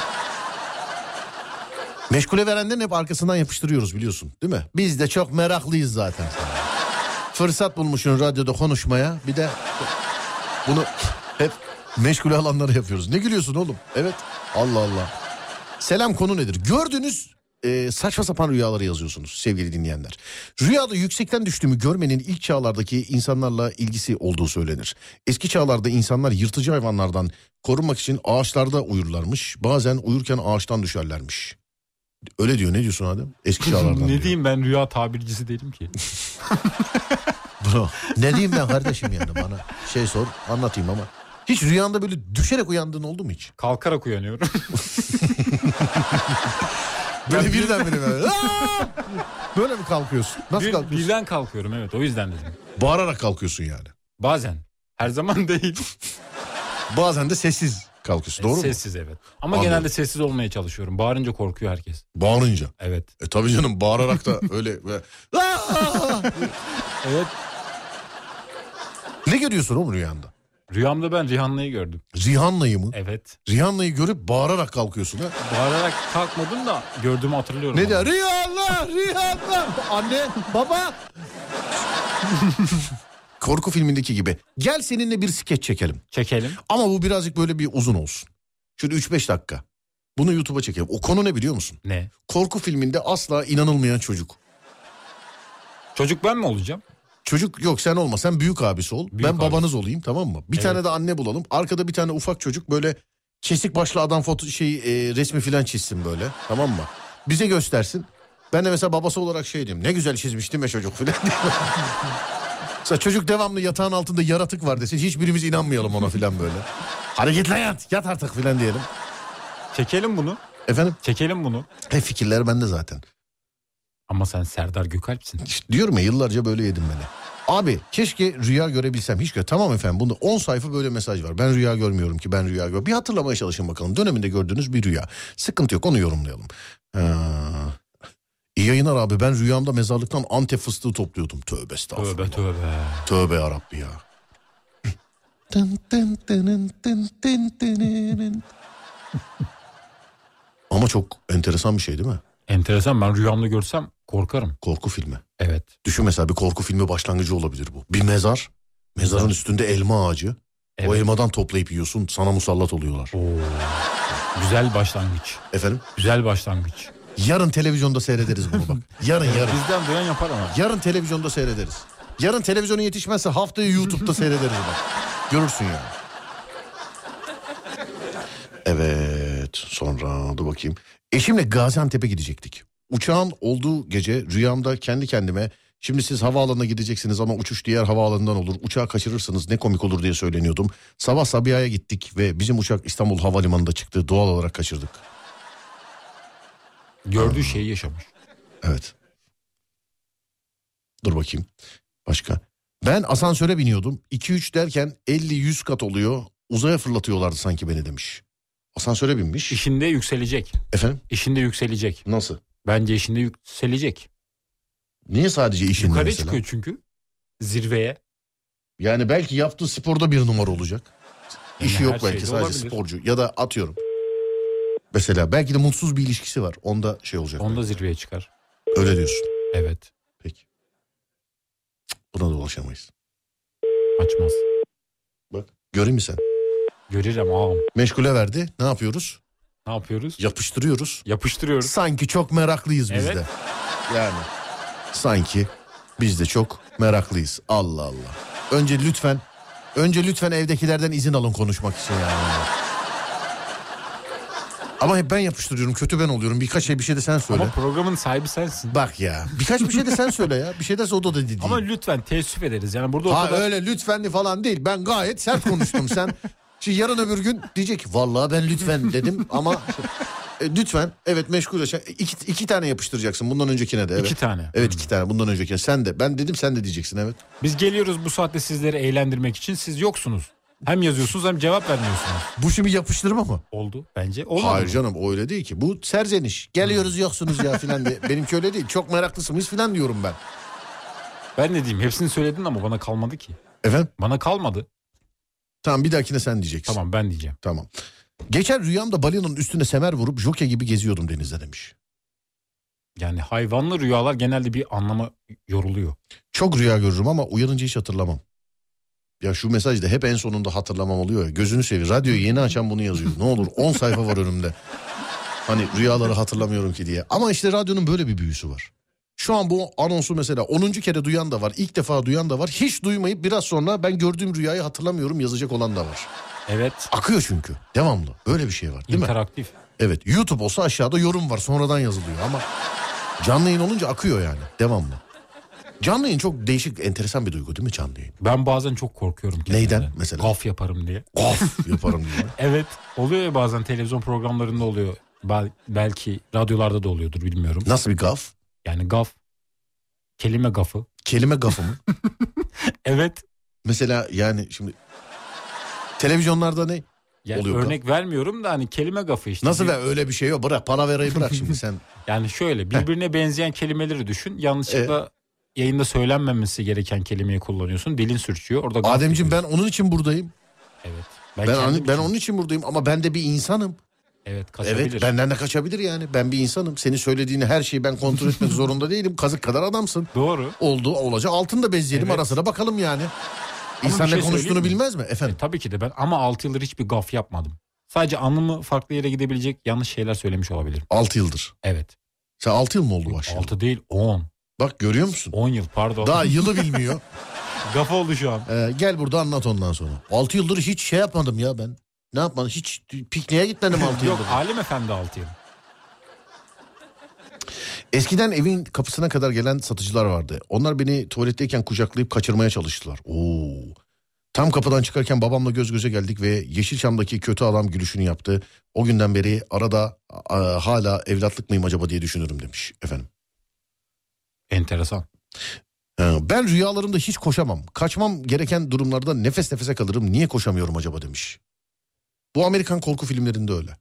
Meşgule verenlerin hep arkasından yapıştırıyoruz biliyorsun değil mi? Biz de çok meraklıyız zaten. Fırsat bulmuşsun radyoda konuşmaya. Bir de bunu hep meşgule alanlara yapıyoruz. Ne gülüyorsun oğlum? Evet. Allah Allah. Selam konu nedir? Gördüğünüz e, saçma sapan rüyaları yazıyorsunuz sevgili dinleyenler. Rüyada yüksekten düştüğümü görmenin ilk çağlardaki insanlarla ilgisi olduğu söylenir. Eski çağlarda insanlar yırtıcı hayvanlardan korunmak için ağaçlarda uyurlarmış. Bazen uyurken ağaçtan düşerlermiş. Öyle diyor ne diyorsun Adem? Eski çağlardan ne diyor. diyeyim ben rüya tabircisi değilim ki. Bro, ne diyeyim ben kardeşim yani bana şey sor anlatayım ama. Hiç rüyanda böyle düşerek uyandığın oldu mu hiç? Kalkarak uyanıyorum. Böyle birden bire böyle. "Aa!" Böyle mi kalkıyorsun? Nasıl Bir- kalkıyorsun? birden kalkıyorum evet o yüzden dedim. Bağırarak kalkıyorsun yani. Bazen. Her zaman değil. Bazen de sessiz kalkıyorsun doğru mu? sessiz evet. Ama Anladım. genelde sessiz olmaya çalışıyorum. Bağırınca korkuyor herkes. Bağırınca. Evet. E tabii canım bağırarak da öyle. "Aa!" Evet. ne görüyorsun oğlum rüyanda? Rüyamda ben Rihanna'yı gördüm. Rihanna'yı mı? Evet. Rihanna'yı görüp bağırarak kalkıyorsun ha. Bağırarak kalkmadım da gördüğümü hatırlıyorum. Ne ama. diyor? Rihanna, Rihanna. Anne, baba. Korku filmindeki gibi. Gel seninle bir skeç çekelim. Çekelim. Ama bu birazcık böyle bir uzun olsun. Şöyle 3-5 dakika. Bunu YouTube'a çekelim. O konu ne biliyor musun? Ne? Korku filminde asla inanılmayan çocuk. Çocuk ben mi olacağım? Çocuk yok sen olma sen büyük abisi ol. Büyük ben abisi. babanız olayım tamam mı? Bir Evet. tane de anne bulalım. Arkada bir tane ufak çocuk böyle kesik başlı adam foto şey e, resmi filan çizsin böyle tamam mı? Bize göstersin. Ben de mesela babası olarak şey diyeyim. Ne güzel çizmiş değil mi çocuk filan. Mesela çocuk devamlı yatağın altında yaratık var desin. Hiçbirimiz inanmayalım ona filan böyle. Hareketle yat. Yat artık filan diyelim. Çekelim bunu. Efendim? Çekelim bunu. Hep fikirler bende zaten. Ama sen Serdar Gökalp'sin. İşte diyorum ya yıllarca böyle yedim beni. Abi keşke rüya görebilsem. Hiç gör. Tamam efendim bunda 10 sayfa böyle mesaj var. Ben rüya görmüyorum ki ben rüya gör. Bir hatırlamaya çalışın bakalım. Döneminde gördüğünüz bir rüya. Sıkıntı yok onu yorumlayalım. Ee, iyi yayınlar abi ben rüyamda mezarlıktan antep fıstığı topluyordum. Tövbe estağfurullah. Tövbe tövbe. Tövbe yarabbi ya. Ama çok enteresan bir şey değil mi? Enteresan ben rüyamda görsem korkarım. Korku filmi. Evet. Düşün mesela bir korku filmi başlangıcı olabilir bu. Bir mezar. Mezarın Mezar. üstünde elma ağacı. O Evet. elmadan toplayıp yiyorsun. Sana musallat oluyorlar. Oo. Güzel başlangıç. Efendim? Güzel başlangıç. Yarın televizyonda seyrederiz bunu bak. Yarın yarın. Bizden duyan yapar ama. Yarın televizyonda seyrederiz. Yarın televizyona yetişmezse haftaya YouTube'da seyrederiz bak. Görürsün yani. Evet sonra dur bakayım. Eşimle Gaziantep'e gidecektik. Uçağın olduğu gece rüyamda kendi kendime şimdi siz havaalanına gideceksiniz ama uçuş diğer havaalanından olur. Uçağı kaçırırsınız ne komik olur diye söyleniyordum. Sabah Sabiha'ya gittik ve bizim uçak İstanbul Havalimanı'nda çıktı. Doğal olarak kaçırdık. Gördüğü şeyi yaşamış. Evet. Dur bakayım. Başka. Ben asansöre biniyordum. 2-3 derken 50-100 kat oluyor. Uzaya fırlatıyorlardı sanki beni demiş. Asansöre binmiş. İşinde yükselecek. Efendim? İşinde yükselecek. Nasıl? Bence işinde yükselecek. Niye sadece işinde Yukarı mesela? çıkıyor çünkü. Zirveye. Yani belki yaptığı sporda bir numara olacak. Yani İşi yok belki sadece olabilir. sporcu. Ya da atıyorum. Mesela belki de mutsuz bir ilişkisi var. Onda şey olacak. Onda zirveye çıkar. Öyle diyorsun. Evet. Peki. Buna da ulaşamayız. Açmaz. Bak göreyim mi sen? Görürüm ağam. Meşgule verdi. Ne yapıyoruz? Ne yapıyoruz? Yapıştırıyoruz. Yapıştırıyoruz. Sanki çok meraklıyız biz Evet. de. Yani sanki biz de çok meraklıyız. Allah Allah. Önce lütfen önce lütfen evdekilerden izin alın konuşmak için yani. Ama hep ben yapıştırıyorum. Kötü ben oluyorum. Birkaç şey bir şey de sen söyle. Ama programın sahibi sensin. Bak ya. Birkaç bir şey de sen söyle ya. Bir şey de o da dedi. Ama lütfen teessüf ederiz. Yani burada o Ha kadar... öyle lütfenli falan değil. Ben gayet sert konuştum. Sen şimdi yarın öbür gün diyecek ki vallahi ben lütfen dedim ama e, lütfen evet meşgul yaşa. İki, iki tane yapıştıracaksın bundan öncekine de. Evet. İki tane. Evet iki tane bundan öncekine. Sen de ben dedim sen de diyeceksin evet. Biz geliyoruz bu saatte sizleri eğlendirmek için. Siz yoksunuz. Hem yazıyorsunuz hem cevap vermiyorsunuz. Bu şimdi yapıştırma mı? Oldu bence. Olmadı Hayır mı? canım öyle değil ki. Bu serzeniş. Geliyoruz yoksunuz ya filan diye. Benimki öyle değil. Çok meraklısınız filan diyorum ben. Ben ne diyeyim? Hepsini söyledin ama bana kalmadı ki. Efendim? Bana kalmadı. Tamam bir dahakine sen diyeceksin. Tamam ben diyeceğim. Tamam. Geçen rüyamda balinanın üstüne semer vurup jockey gibi geziyordum denizde demiş. Yani hayvanlı rüyalar genelde bir anlama yoruluyor. Çok rüya görürüm ama uyanınca hiç hatırlamam. Ya şu mesajda hep en sonunda hatırlamam oluyor ya. Gözünü seveyim. Radyoyu yeni açan bunu yazıyor. Ne olur 10 sayfa var önümde. Hani rüyaları hatırlamıyorum ki diye. Ama işte radyonun böyle bir büyüsü var. Şu an bu anonsu mesela 10. kere duyan da var. ilk defa duyan da var. Hiç duymayıp biraz sonra ben gördüğüm rüyayı hatırlamıyorum yazacak olan da var. Evet. Akıyor çünkü. Devamlı. Böyle bir şey var değil mi? interaktif. Evet YouTube olsa aşağıda yorum var sonradan yazılıyor ama canlı yayın olunca akıyor yani devamlı. Canlı yayın çok değişik enteresan bir duygu değil mi canlı yayın? Ben bazen çok korkuyorum. Neyden kendimden. mesela? Gaf yaparım diye. Of yaparım diye. Evet. Oluyor ya bazen televizyon programlarında oluyor. Bel- belki radyolarda da oluyordur bilmiyorum. Nasıl bir gaf? Yani gaf. Kelime gafı. Kelime gafı mı? Evet. Mesela yani şimdi televizyonlarda ne? Yani Oluyor örnek vermiyorum da hani kelime gafı işte. Nasıl Bir- ve öyle bir şey yok. Bırak para verayı bırak şimdi sen. Yani şöyle birbirine benzeyen kelimeleri düşün. Yanlışlıkla yayında söylenmemesi gereken kelimeyi kullanıyorsun. Dilin sürçüyor. Orada Ademciğim ben onun için buradayım. Evet. Ben, ben, ben için- onun için buradayım ama ben de bir insanım. Evet kaçabilir. Evet benden de kaçabilir yani. Ben bir insanım. Senin söylediğini her şeyi ben kontrol etmek zorunda değilim. Kazık kadar adamsın. Doğru. Oldu olacak altını da bezleyelim Evet. ara sıra bakalım yani. bir İnsan şey ne konuştuğunu mi? bilmez mi? Efendim E, tabii ki de ben ama 6 yıldır hiçbir gaf yapmadım. Sadece anımı farklı yere gidebilecek yanlış şeyler söylemiş olabilirim. 6 yıldır. Evet. Sen 6 yıl mı oldu başlayalı? 6 değil 10. Bak görüyor musun? 10 yıl pardon. Daha yılı bilmiyor. Gaf oldu şu an. Ee, gel burada anlat ondan sonra. 6 yıldır hiç şey yapmadım ya ben. Ne yapmadım? Hiç pikniğe gitmedim 6 Yok yıldır. Halim Efendi 6 yıl. Eskiden evin kapısına kadar gelen satıcılar vardı. Onlar beni tuvaletteyken kucaklayıp kaçırmaya çalıştılar. Oo. Tam kapıdan çıkarken babamla göz göze geldik ve Yeşilçam'daki kötü adam gülüşünü yaptı. O günden beri arada a, hala evlatlık mıyım acaba diye düşünürüm demiş efendim. Enteresan. Ee, Ben rüyalarımda hiç koşamam. Kaçmam gereken durumlarda nefes nefese kalırım. Niye koşamıyorum acaba demiş. Bu Amerikan korku filmlerinde öyle.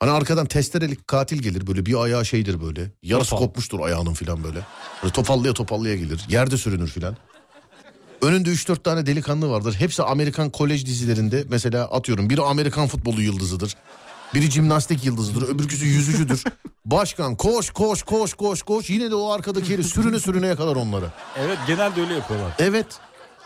Hani arkadan testereli katil gelir böyle bir ayağı şeydir böyle. Yarısı Topal. kopmuştur ayağının filan böyle. Böyle topallıya topallıya gelir. Yerde sürünür filan. Önünde 3-4 tane delikanlı vardır. Hepsi Amerikan kolej dizilerinde mesela atıyorum. Biri Amerikan futbolu yıldızıdır. Biri jimnastik yıldızıdır. Öbürküsü yüzücüdür. Başkan koş koş koş koş koş. Yine de o arkadaki herif sürüne sürüne yakalar onları. Evet genelde öyle yapıyorlar. Evet.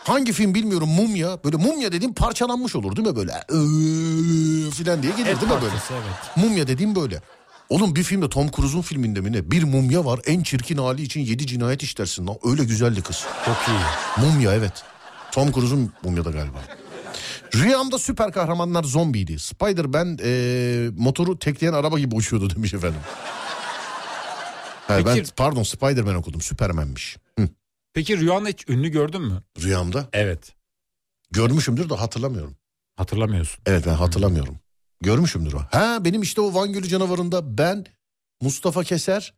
Hangi film bilmiyorum mumya. Böyle mumya dediğim parçalanmış olur değil mi böyle? Ee, filan diye gelir değil mi böyle? evet. Mumya dediğim böyle. Oğlum bir filmde Tom Cruise'un filminde mi ne? Bir mumya var en çirkin hali için yedi cinayet işlersin lan. Öyle güzeldi kız. Çok iyi. Mumya evet. Tom Cruise'un mumyada galiba. Rüyamda süper kahramanlar zombiydi. Spider ben ee, motoru tekleyen araba gibi uçuyordu demiş efendim. Ha, ben Peki- pardon Spider-Man okudum. Süpermenmiş. Hı. Peki rüyanda hiç ünlü gördün mü? Rüyamda Evet. görmüşümdür de hatırlamıyorum. Hatırlamıyorsun. Evet ben hatırlamıyorum. Görmüşümdür o. Ha benim işte o Van Gölü canavarında ben Mustafa Keser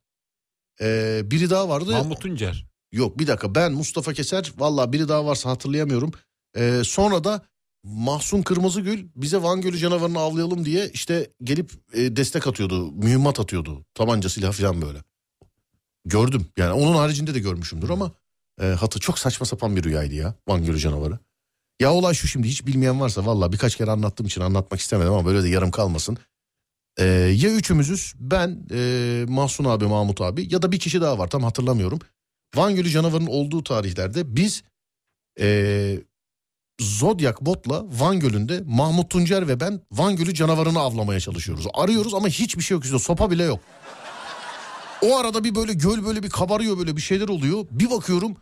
ee, biri daha vardı. Mahmut Tuncer. Yok bir dakika ben Mustafa Keser valla biri daha varsa hatırlayamıyorum. Ee, sonra da Mahsun Kırmızıgül bize Van Gölü canavarını avlayalım diye işte gelip e, destek atıyordu. Mühimmat atıyordu. Tabanca silah falan böyle. Gördüm yani onun haricinde de görmüşümdür ama e, hatı çok saçma sapan bir rüyaydı ya Van Gölü canavarı. Ya olay şu şimdi hiç bilmeyen varsa valla birkaç kere anlattığım için anlatmak istemedim ama böyle de yarım kalmasın. Ee, ya üçümüzüz ben e, Mahsun abi Mahmut abi ya da bir kişi daha var tam hatırlamıyorum. Van Gölü canavarının olduğu tarihlerde biz e, Zodiac botla Van Gölü'nde Mahmut Tuncer ve ben Van Gölü canavarını avlamaya çalışıyoruz. Arıyoruz ama hiçbir şey yok işte sopa bile yok. O arada bir böyle göl böyle bir kabarıyor böyle bir şeyler oluyor. Bir bakıyorum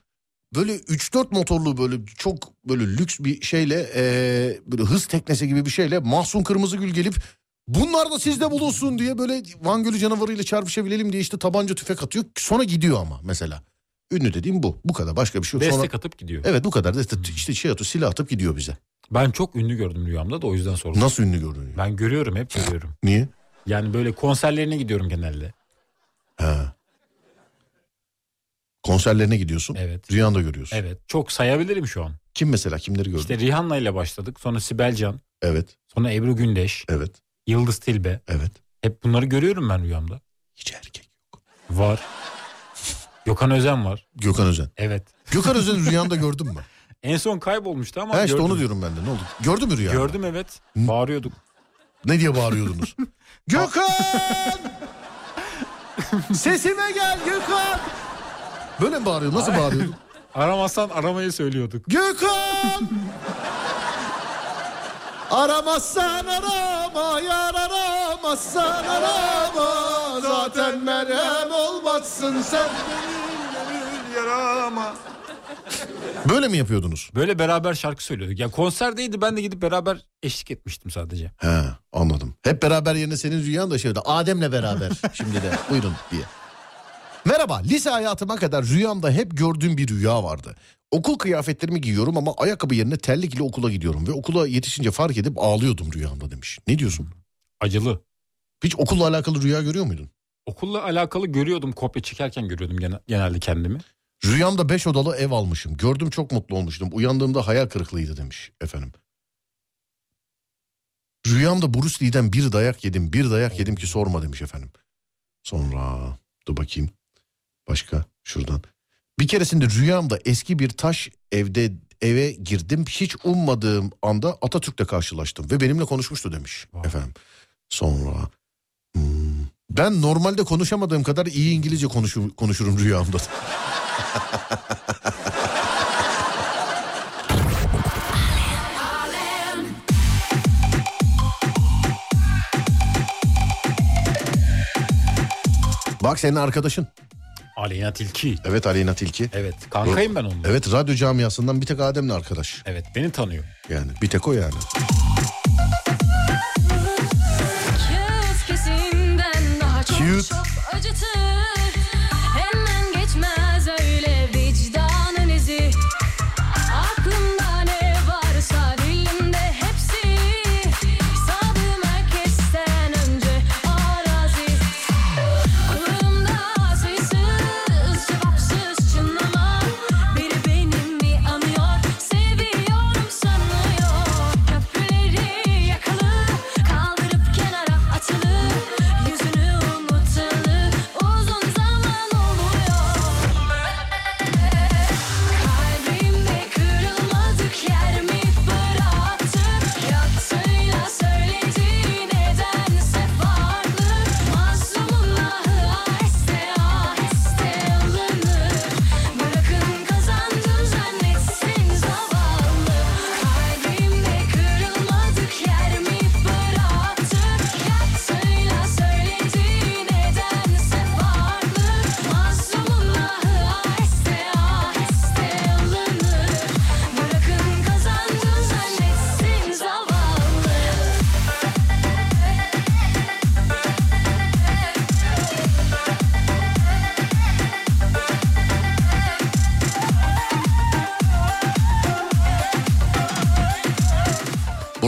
böyle 3-4 motorlu böyle çok böyle lüks bir şeyle e, böyle hız teknesi gibi bir şeyle Mahsun Kırmızıgül gelip bunlar da sizde bulunsun diye böyle Van Gölü canavarıyla çarpışabilelim diye işte tabanca tüfek atıyor. Sonra gidiyor ama mesela. Ünlü dediğim bu. Bu kadar başka bir şey yok. Sonra, Destek atıp gidiyor. evet bu kadar. İşte, işte şey atıyor silah atıp gidiyor bize. Ben çok ünlü gördüm rüyamda da o yüzden sordum. Nasıl ünlü gördün? Ben görüyorum hep görüyorum. Niye? Yani böyle konserlerine gidiyorum genelde. Ha. Konserlerine gidiyorsun. Evet. Rüyanda görüyorsun. Evet. Çok sayabilirim şu an. Kim mesela kimleri gördün? İşte Rihanna ile başladık. Sonra Sibel Can. Evet. Sonra Ebru Gündeş. Evet. Yıldız Tilbe. Evet. Hep bunları görüyorum ben rüyamda. Hiç erkek yok. Var. Gökhan Özen var. Gökhan Özen. Evet. Gökhan Özen'i rüyanda gördün mü? En son kaybolmuştu ama Ha işte gördüm. onu diyorum ben de. Ne oldu? Gördün mü rüyanda? Gördüm evet. Bağırıyorduk. Ne diye bağırıyordunuz? Gökhan! Sesime gel Gökhan! Böyle mi bağırıyordun? Nasıl bağırıyordun? Aramazsan aramayı söylüyorduk. Gökhan! Aramazsan arama, yar aramazsan arama. Zaten merhem olmazsın sen benim yarama. Böyle mi yapıyordunuz? Böyle beraber şarkı söylüyorduk. Ya konserdeydi ben de gidip beraber eşlik etmiştim sadece. He anladım. Hep beraber yerine senin rüyan da şeydi. Adem'le beraber şimdi de buyurun diye. Merhaba lise hayatıma kadar rüyamda hep gördüğüm bir rüya vardı. Okul kıyafetlerimi giyiyorum ama ayakkabı yerine terlik ile okula gidiyorum. Ve okula yetişince fark edip ağlıyordum rüyamda demiş. Ne diyorsun? Acılı. Hiç okulla alakalı rüya görüyor muydun? Okulla alakalı görüyordum kopya çekerken görüyordum gene- genelde kendimi. Rüyamda beş odalı ev almışım. Gördüm çok mutlu olmuştum. Uyandığımda hayal kırıklığıydı demiş efendim. Rüyamda Bruce Lee'den bir dayak yedim. Bir dayak yedim ki sorma demiş efendim. Sonra dur bakayım. Başka şuradan. Bir keresinde rüyamda eski bir taş evde eve girdim. Hiç ummadığım anda Atatürk'le karşılaştım ve benimle konuşmuştu demiş efendim. Sonra hmm, ben normalde konuşamadığım kadar iyi İngilizce konuşu- konuşurum rüyamda. Bak senin arkadaşın. Aleyna Tilki. Evet Aleyna Tilki. Evet kankayım ben onunla. Evet radyo camiasından bir tek Adem'le arkadaş. Evet beni tanıyor. Yani bir tek o yani. Cute.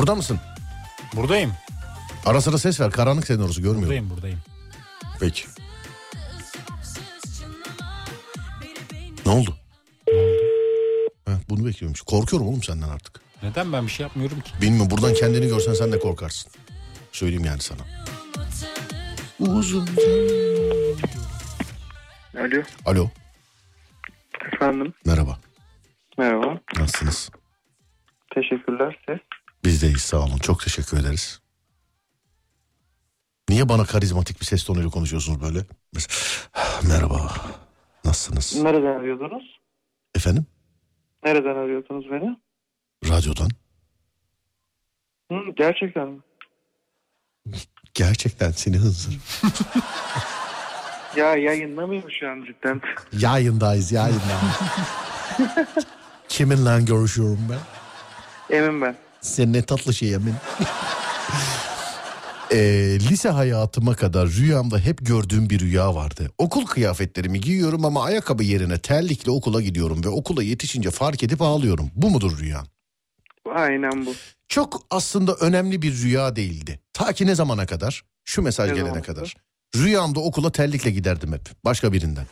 Burada mısın? Buradayım. Ara sıra ses ver. Karanlık senin orası görmüyorum. Buradayım buradayım. Peki. Ne oldu? Ha, bunu bekliyormuş. Korkuyorum oğlum senden artık. Neden ben bir şey yapmıyorum ki? Bilmiyorum buradan kendini görsen sen de korkarsın. Söyleyeyim yani sana. Uzun. Alo, Alo. efendim. Merhaba. Merhaba. Nasılsınız? Teşekkürler siz. Bizdeyiz sağ olun. Çok teşekkür ederiz. Niye bana karizmatik bir ses tonuyla konuşuyorsunuz böyle? Merhaba. Nasılsınız? Nereden arıyordunuz? Efendim? Nereden arıyordunuz beni? Radyodan. Hı, gerçekten mi? Gerçekten seni hınzır. Ya yayında mıyım şu an cidden? Yayındayız yayındayız. Kiminle görüşüyorum ben? Emin ben. Sen ne tatlı şey Emin. Ee, lise hayatıma kadar rüyamda hep gördüğüm bir rüya vardı. Okul kıyafetlerimi giyiyorum ama ayakkabı yerine terlikle okula gidiyorum ve okula yetişince fark edip ağlıyorum. Bu mudur rüya? Aynen bu. Çok aslında önemli bir rüya değildi. Ta ki ne zamana kadar? Şu mesaj Ne gelene kadar. kadar? Rüyamda okula terlikle giderdim hep. Başka birinden.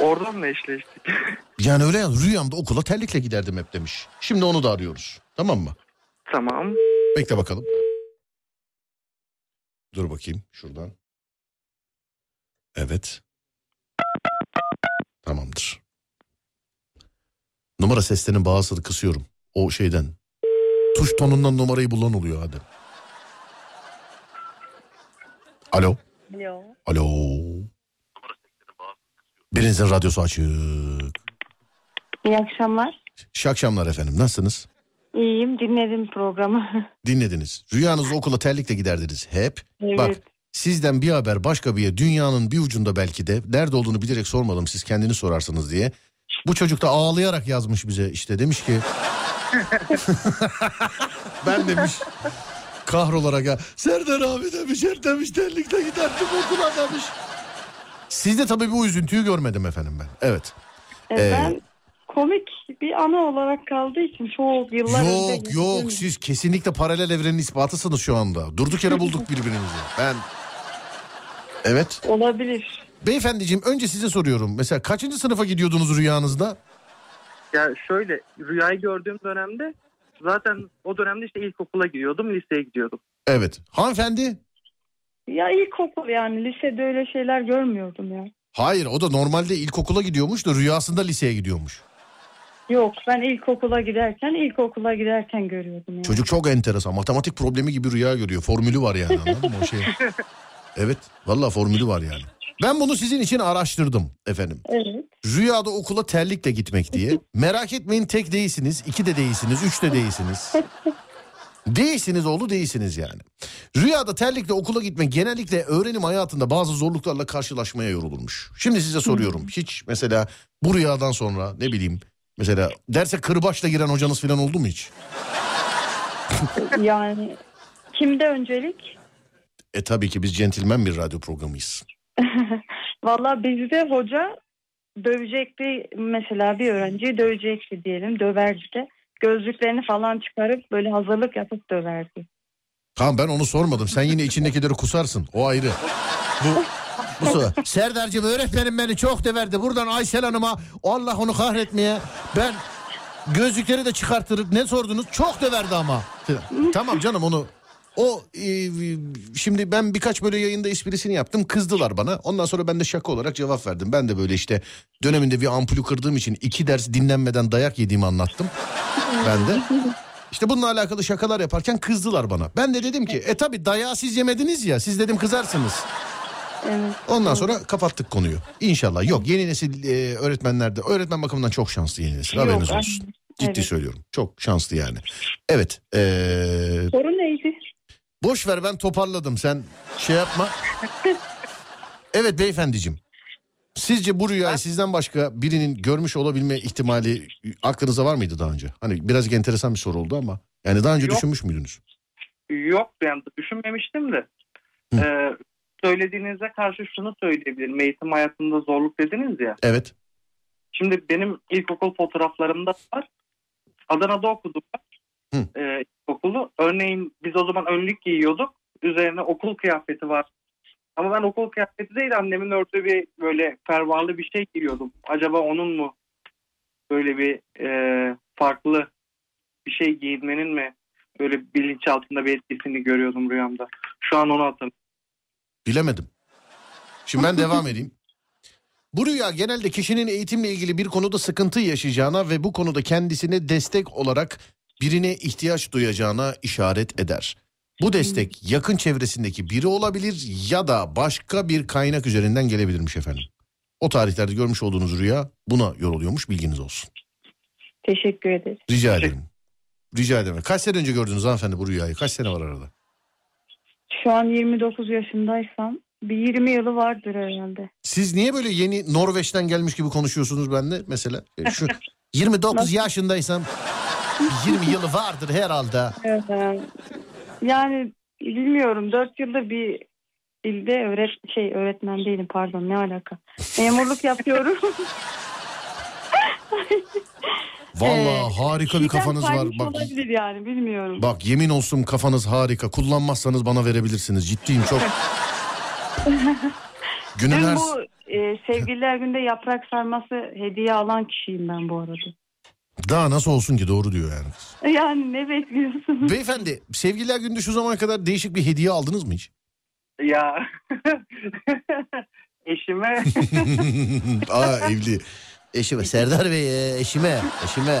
Oradan mı eşleştik? Yani öyle yani rüyamda okula terlikle giderdim hep demiş. Şimdi onu da arıyoruz. Tamam mı? tamam. Bekle bakalım. Dur bakayım şuradan. Evet. Tamamdır. Numara seslerinin bazıları kısıyorum. O şeyden. Tuş tonundan numarayı bulan oluyor hadi. Alo. Alo. Alo. Birinizin radyosu açık. İyi akşamlar. İyi akşamlar efendim. Nasılsınız? İyiyim dinledim programı. Dinlediniz. Rüyanızda okula terlikle giderdiniz hep. Evet. Bak sizden bir haber başka bir yer dünyanın bir ucunda belki de nerede olduğunu bilerek sormadım siz kendini sorarsınız diye. Bu çocuk da ağlayarak yazmış bize işte demiş ki ben demiş kahrolarak ya Serdar abi demiş her demiş terlikle giderdim okula demiş. Sizde tabii bu üzüntüyü görmedim efendim ben. Evet. E, Ee, ben komik bir ana olarak kaldığı için çok yıllar önce Yok yok gittim. siz kesinlikle paralel evrenin ispatısınız şu anda. Durduk yere bulduk birbirimizi. Ben Evet. Olabilir. Beyefendiciğim önce size soruyorum. Mesela kaçıncı sınıfa gidiyordunuz rüyanızda? Ya şöyle rüyayı gördüğüm dönemde zaten o dönemde işte ilkokula gidiyordum, liseye gidiyordum. Evet. Hanımefendi? Ya ilkokul yani lisede öyle şeyler görmüyordum ya. Hayır o da normalde ilkokula gidiyormuş da rüyasında liseye gidiyormuş. Yok ben ilkokula giderken ilkokula giderken görüyordum yani. Çocuk çok enteresan. Matematik problemi gibi rüya görüyor. Formülü var yani anladın mı o şey? Evet valla formülü var yani. Ben bunu sizin için araştırdım efendim. Evet. Rüyada okula terlikle gitmek diye. Merak etmeyin tek değilsiniz, iki de değilsiniz, üç de değilsiniz. Değilsiniz oğlu değilsiniz yani. Rüyada terlikle okula gitmek genellikle öğrenim hayatında bazı zorluklarla karşılaşmaya yorulurmuş. Şimdi size soruyorum. Hiç mesela bu rüyadan sonra ne bileyim mesela derse kırbaçla giren hocanız falan oldu mu hiç? Yani kimde öncelik? E tabii ki biz centilmen bir radyo programıyız. Valla bizde hoca dövecekti mesela bir öğrenciyi dövecekti diyelim döverdi de gözlüklerini falan çıkarıp böyle hazırlık yapıp döverdi. Tamam ben onu sormadım. Sen yine içindekileri kusarsın. O ayrı. Bu, soru. Serdar'cığım öğretmenim beni çok döverdi. Buradan Aysel Hanım'a Allah onu kahretmeye ben gözlükleri de çıkartırım. Ne sordunuz? Çok döverdi ama. tamam canım onu o e, şimdi ben birkaç böyle yayında esprisini yaptım. Kızdılar bana. Ondan sonra ben de şaka olarak cevap verdim. Ben de böyle işte döneminde bir ampulü kırdığım için iki ders dinlenmeden dayak yediğimi anlattım. Ben de. İşte bununla alakalı şakalar yaparken kızdılar bana. Ben de dedim ki e tabi dayağı siz yemediniz ya siz dedim kızarsınız. Evet. Ondan sonra kapattık konuyu. İnşallah yok yeni nesil e, öğretmenlerde öğretmen bakımından çok şanslı yeni nesil haberiniz Yok, olsun. ben- Ciddi evet. söylüyorum çok şanslı yani. Evet e, Soru neydi? boş ver ben toparladım sen şey yapma. Evet beyefendiciğim. Sizce bu rüyayı sizden başka birinin görmüş olabilme ihtimali aklınıza var mıydı daha önce? Hani biraz enteresan bir soru oldu ama. Yani daha önce Yok. düşünmüş müydünüz? Yok yani düşünmemiştim de. Hı. Ee, söylediğinize karşı şunu söyleyebilirim. Eğitim hayatında zorluk dediniz ya. Evet. Şimdi benim ilkokul fotoğraflarımda var. Adana'da okudum ben. Hı. Ee, ilkokulu. Örneğin biz o zaman önlük giyiyorduk. Üzerine okul kıyafeti var. Ama ben okul kıyafeti değil annemin örtüğü bir böyle fermuarlı bir şey giyiyordum. Acaba onun mu böyle bir e, farklı bir şey giyinmenin mi böyle bilinçaltında bir etkisini görüyordum rüyamda. Şu an onu hatırlıyorum. Bilemedim. Şimdi ben devam edeyim. Bu rüya genelde kişinin eğitimle ilgili bir konuda sıkıntı yaşayacağına ve bu konuda kendisine destek olarak birine ihtiyaç duyacağına işaret eder. Bu destek yakın çevresindeki biri olabilir ya da başka bir kaynak üzerinden gelebilirmiş efendim. O tarihlerde görmüş olduğunuz rüya buna yoruluyormuş bilginiz olsun. Teşekkür ederiz. Rica ederim. Rica ederim. Kaç sene önce gördünüz hanımefendi bu rüyayı? Kaç sene var arada? Şu an 29 yaşındaysam bir 20 yılı vardır herhalde. Siz niye böyle yeni Norveç'ten gelmiş gibi konuşuyorsunuz benimle mesela? E, Şu 29 yaşındaysam 20 yılı vardır herhalde. Evet, yani bilmiyorum 4 yıldır bir ilde öğret şey öğretmen değilim pardon ne alaka. Memurluk yapıyorum. Vallahi Ee, harika bir kafanız var. Bak olabilir yani bilmiyorum. bak yemin olsun kafanız harika. Kullanmazsanız bana verebilirsiniz. Ciddiyim çok. Günün her... bu e, sevgililer günde yaprak sarması hediye alan kişiyim ben bu arada. Daha nasıl olsun ki doğru diyor yani. Yani ne bekliyorsun? Beyefendi sevgililer günde şu zamana kadar değişik bir hediye aldınız mı hiç? Ya eşime Aa evli. Eşime Serdar Bey e, eşime eşime.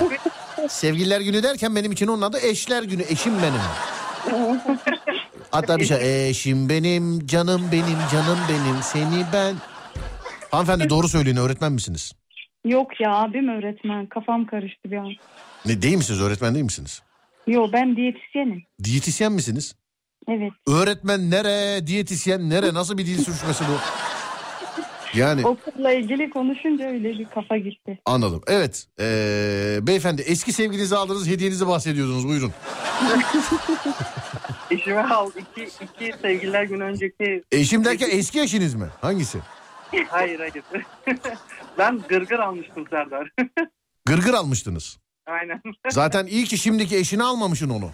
Sevgililer günü derken benim için onun adı eşler günü. Eşim benim. Hatta bir şey eşim benim canım benim canım benim seni ben. Hanımefendi doğru söyleyin öğretmen misiniz? Yok ya abim öğretmen kafam karıştı bir an. Ne değil misiniz öğretmen değil misiniz? Yok ben diyetisyenim. Diyetisyen misiniz? Evet. Öğretmen nere, diyetisyen nere? Nasıl bir dil sürüşmesi bu? Yani Okulla ilgili konuşunca öyle bir kafa gitti. anladım. Evet. ee, beyefendi eski sevgilinize aldığınız hediyenizi bahsediyordunuz. Buyurun. eşime al iki, iki sevgililer günü önceki Eşim derken eski eşiniz mi? Hangisi? hayır hayır. ben gırgır almıştım Serdar. Gırgır almıştınız. Aynen. Zaten iyi ki şimdiki eşini almamışsın onu.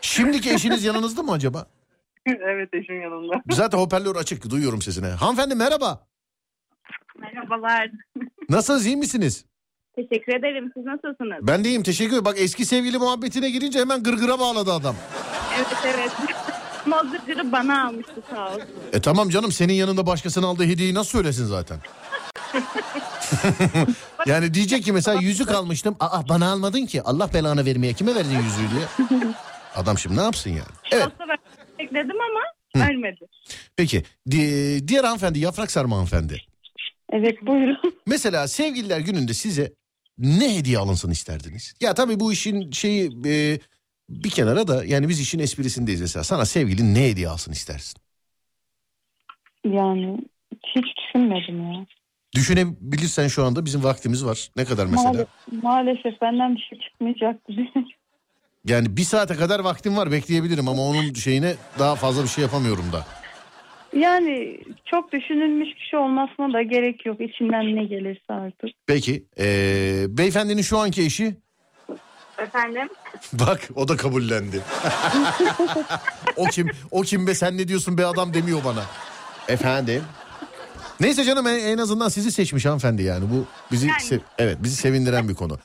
Şimdiki eşiniz yanınızda mı acaba? evet eşim yanımda. Zaten hoparlör açık duyuyorum sesini. Hanımefendi merhaba. Merhabalar. Nasılsınız iyi misiniz? Teşekkür ederim. Siz nasılsınız? Ben de iyiyim teşekkür ederim. Bak eski sevgili muhabbetine girince hemen gırgıra bağladı adam. Evet evet. Mozdırcını bana almıştı sağ olsun. E tamam canım senin yanında başkasının aldığı hediyeyi nasıl söylesin zaten? yani diyecek ki mesela yüzük almıştım. Aa bana almadın ki. Allah belanı vermeye kime verdin yüzüğü diye. Adam şimdi ne yapsın yani? Evet bekledim ama Hı. vermedi. peki. Di- diğer hanımefendi yaprak sarma hanımefendi. Evet buyurun. Mesela sevgililer gününde size ne hediye alınsın isterdiniz? Ya tabii bu işin şeyi e, bir kenara da yani biz işin esprisindeyiz mesela. Sana sevgilin ne hediye alsın istersin? Yani hiç düşünmedim ya. Düşünebilirsen şu anda bizim vaktimiz var. Ne kadar mesela? Maal- maalesef benden bir şey çıkmayacaktı. Yani bir saate kadar vaktim var bekleyebilirim ama onun şeyine daha fazla bir şey yapamıyorum da. yani çok düşünülmüş bir şey olmasına da gerek yok. İçinden ne gelirse artık. Peki ee, beyefendinin şu anki eşi Efendim? bak o da kabullendi. o kim o kim be sen ne diyorsun be adam demiyor bana. Efendim. Neyse canım en, azından sizi seçmiş hanımefendi yani bu bizi Yani. se- evet bizi sevindiren bir konu.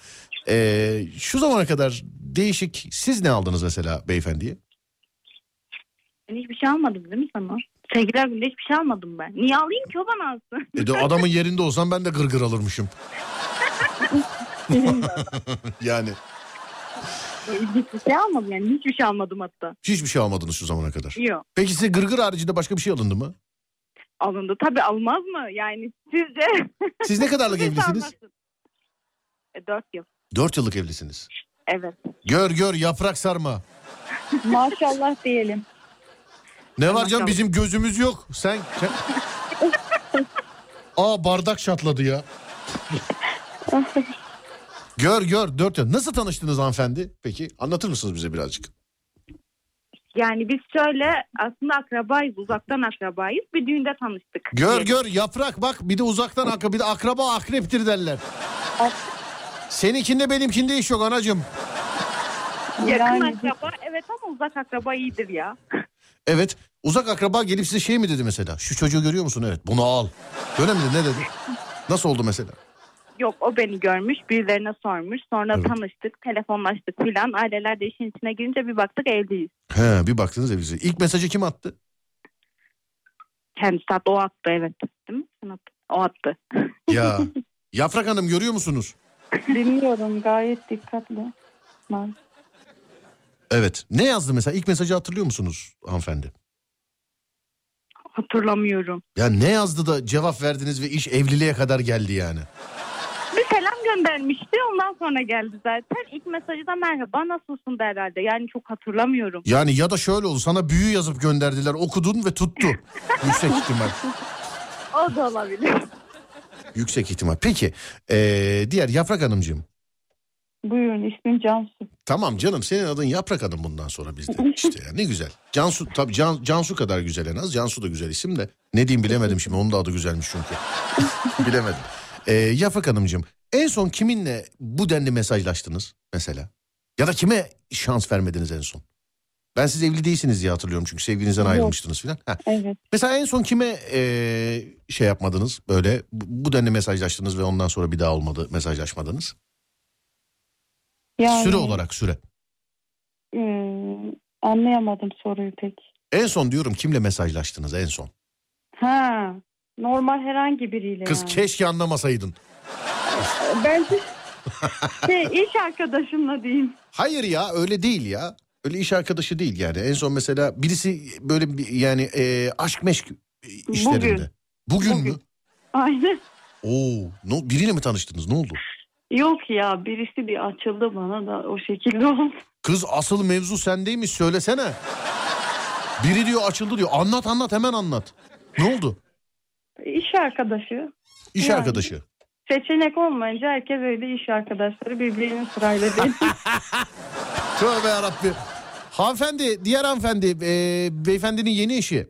Ee, şu zamana kadar değişik siz ne aldınız mesela beyefendiye? Ben hiçbir şey almadım değil mi sana? Sevgiler günde hiçbir şey almadım ben. Niye alayım ki o bana alsın? E de adamın yerinde olsam ben de gırgır alırmışım. yani hiçbir şey almadım yani. Hiçbir şey almadım hatta. hiçbir şey almadınız şu zamana kadar. Yok. Peki size gırgır haricinde başka bir şey alındı mı? Alındı. Tabii almaz mı? Yani sizce? Siz ne kadarlık evlisiniz? E, dört yıl. Dört yıllık evlisiniz. Evet. Gör gör yaprak sarma. Maşallah diyelim. Ne var canım bizim gözümüz yok. Sen... sen- Aa bardak şatladı ya. gör gör dört yıl. Nasıl tanıştınız hanımefendi? Peki anlatır mısınız bize birazcık? Yani biz şöyle aslında akrabayız. Uzaktan akrabayız. Bir düğünde tanıştık. Gör gör yaprak bak bir de uzaktan akra bir de akraba akreptir derler. Seninkinde benimkinde iş yok anacığım. Yakın Yani- akraba evet ama uzak akraba iyidir ya. Evet uzak akraba gelip size şey mi dedi mesela? Şu çocuğu görüyor musun? Evet bunu al. Öyle mi dedi ne dedi? Nasıl oldu mesela? Yok o beni görmüş birilerine sormuş. Sonra Evet. tanıştık telefonlaştık filan. Aileler de işin içine girince bir baktık evliyiz. He bir baktınız evinize. İlk mesajı kim attı? Kendisi attı o attı evet. Değil mi? O attı. Ya Yaprak Hanım görüyor musunuz? Dinliyorum gayet dikkatli. Evet. Ne yazdı mesela? İlk mesajı hatırlıyor musunuz hanımefendi? Hatırlamıyorum. Ya ne yazdı da cevap verdiniz ve iş evliliğe kadar geldi yani? Bir selam göndermişti ondan sonra geldi zaten. İlk mesajı da merhaba nasılsın der herhalde. Yani çok hatırlamıyorum. Yani ya da şöyle oldu sana büyü yazıp gönderdiler okudun ve tuttu. Yüksek ihtimal. O da olabilir. Yüksek ihtimal. Peki ee, diğer Yaprak Hanımcığım. Buyurun ismim Cansu. Tamam canım senin adın Yaprak Hanım bundan sonra bizde. İşte ya ne güzel. Cansu tabii Can, Cansu kadar güzel en az. Cansu da güzel isim de. Ne diyeyim bilemedim şimdi onun da adı güzelmiş çünkü. bilemedim. Ee, Yaprak Hanımcığım en son kiminle bu denli mesajlaştınız mesela? Ya da kime şans vermediniz en son? Ben siz evli değilsiniz diye hatırlıyorum çünkü sevginizden ayrılmıştınız filan. Evet. Mesela en son kime ee, şey yapmadınız böyle bu bu denli mesajlaştınız ve ondan sonra bir daha olmadı mesajlaşmadınız? Yani, Süre olarak süre. hmm, anlayamadım soruyu pek. En son diyorum kimle mesajlaştınız en son? Ha, normal herhangi biriyle Kız yani. keşke anlamasaydın. Bence şey, iş arkadaşımla diyeyim. Hayır ya öyle değil ya. Öyle iş arkadaşı değil yani. En son mesela birisi böyle bir, yani e, aşk meşk işlerinde. Bugün, mü? Bugün. Aynen. Oo, no, biriyle mi tanıştınız? Ne oldu? Yok ya birisi bir açıldı bana da o şekilde oldu. Kız asıl mevzu sendeymiş söylesene. Biri diyor açıldı diyor. Anlat anlat hemen anlat. Ne oldu? İş arkadaşı. İş Yani. arkadaşı. Seçenek olmayınca herkes öyle iş arkadaşları birbirinin sırayla değil. Tövbe yarabbim. Hanımefendi, diğer hanımefendi, e, beyefendinin yeni eşi.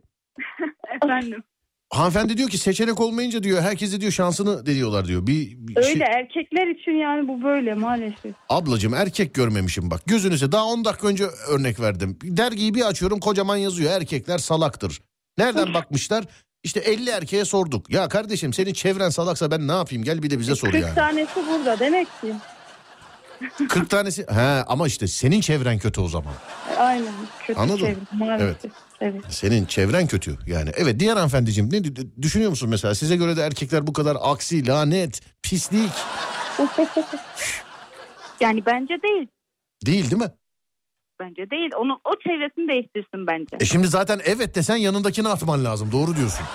Efendim. Hanımefendi diyor ki seçenek olmayınca diyor herkese diyor şansını diyorlar diyor. Bir, bir öyle şey- erkekler için yani bu böyle maalesef. Ablacığım erkek görmemişim bak. Gözünüze daha 10 dakika önce örnek verdim. Dergiyi bir açıyorum kocaman yazıyor erkekler salaktır. Nereden bakmışlar? İşte 50 erkeğe sorduk. Ya kardeşim senin çevren salaksa ben ne yapayım? Gel bir de bize sor 40 yani. tanesi burada demek ki. 40 tanesi he ama işte senin çevren kötü o zaman. Aynen. Kötü Anladın? çevre, maalesef. Evet. Evet. Senin çevren kötü yani. Evet diğer hanımefendiciğim ne düşünüyor musun mesela? Size göre de erkekler bu kadar aksi, lanet, pislik Yani bence değil. değil değil mi? Bence değil. Onu o çevresini değiştirsin bence. E şimdi zaten evet desen yanındakini atman lazım. Doğru diyorsun.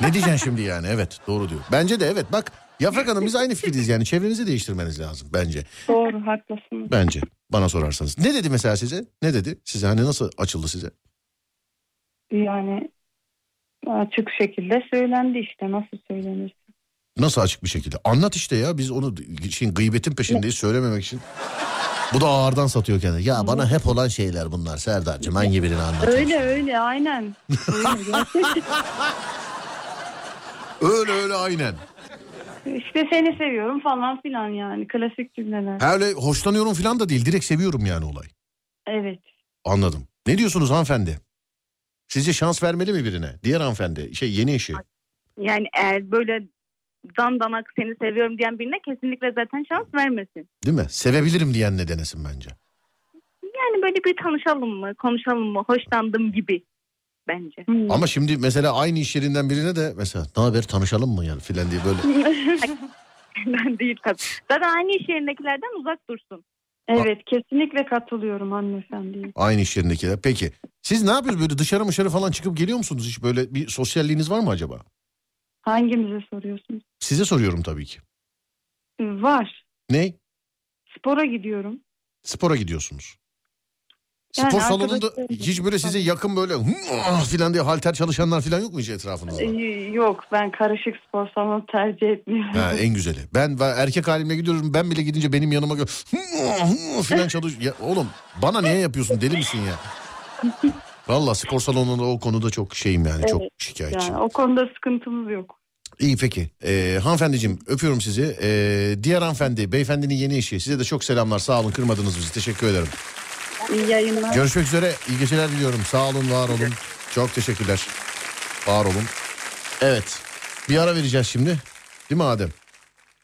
ne diyeceksin şimdi yani? Evet doğru diyor. Bence de evet bak Yaprak Hanım biz aynı fikirdeyiz yani. Çevrenizi değiştirmeniz lazım bence. Doğru haklısınız. Bence bana sorarsanız. Ne dedi mesela size? Ne dedi? Size hani nasıl açıldı size? Yani açık şekilde söylendi işte nasıl söylenir. Nasıl açık bir şekilde? Anlat işte ya biz onu şeyin gıybetin peşindeyiz söylememek için. Bu da ağırdan satıyor kendini. Ya bana hep olan şeyler bunlar Serdar'cığım hangi birini anlatayım? Öyle öyle aynen. Öyle öyle aynen. İşte seni seviyorum falan filan yani klasik cümleler. Ha öyle hoşlanıyorum falan da değil direkt seviyorum yani olay. Evet. Anladım. Ne diyorsunuz hanımefendi? Sizce şans vermeli mi birine? Diğer hanımefendi şey yeni eşi. Yani eğer böyle dandanak seni seviyorum diyen birine kesinlikle zaten şans vermesin. Değil mi? Sevebilirim diyen ne denesin bence. Yani böyle bir tanışalım mı, konuşalım mı, hoşlandım gibi bence. Hmm. Ama şimdi mesela aynı iş yerinden birine de mesela ne haber tanışalım mı yani filan diye böyle. Ben değil tabii. Zaten aynı iş yerindekilerden uzak dursun. Evet kesinlikle katılıyorum hanımefendiye. Aynı iş yerindekiler. Peki siz ne yapıyorsunuz böyle dışarı dışarı falan çıkıp geliyor musunuz hiç böyle bir sosyalliğiniz var mı acaba? Hangimize soruyorsunuz? Size soruyorum tabii ki. Var. Ne? Spora gidiyorum. Spora gidiyorsunuz. Yani Spor salonunda hiç böyle size yakın böyle "Hı, filan diye halter çalışanlar filan yok mu hiç etrafınızda? Ee, yok ben karışık spor salonu tercih etmiyorum. Ha, en güzeli. Ben erkek halimle gidiyorum. Ben bile gidince benim yanıma gö filan çalış. Ya oğlum bana niye yapıyorsun? Deli misin ya? Valla spor salonunda o konuda çok şeyim yani. Çok Evet, şikayetçiyim. Yani o konuda sıkıntımız yok. İyi peki. Ee, hanımefendiciğim öpüyorum sizi. Ee, diğer hanımefendi, beyefendinin yeni eşi. Size de çok selamlar. Sağ olun kırmadınız bizi. Teşekkür ederim. İyi yayınlar. Görüşmek üzere. İyi geceler diliyorum. Sağ olun, var olun. Çok teşekkürler. Var olun. Evet. Bir ara vereceğiz şimdi. Değil mi Adem?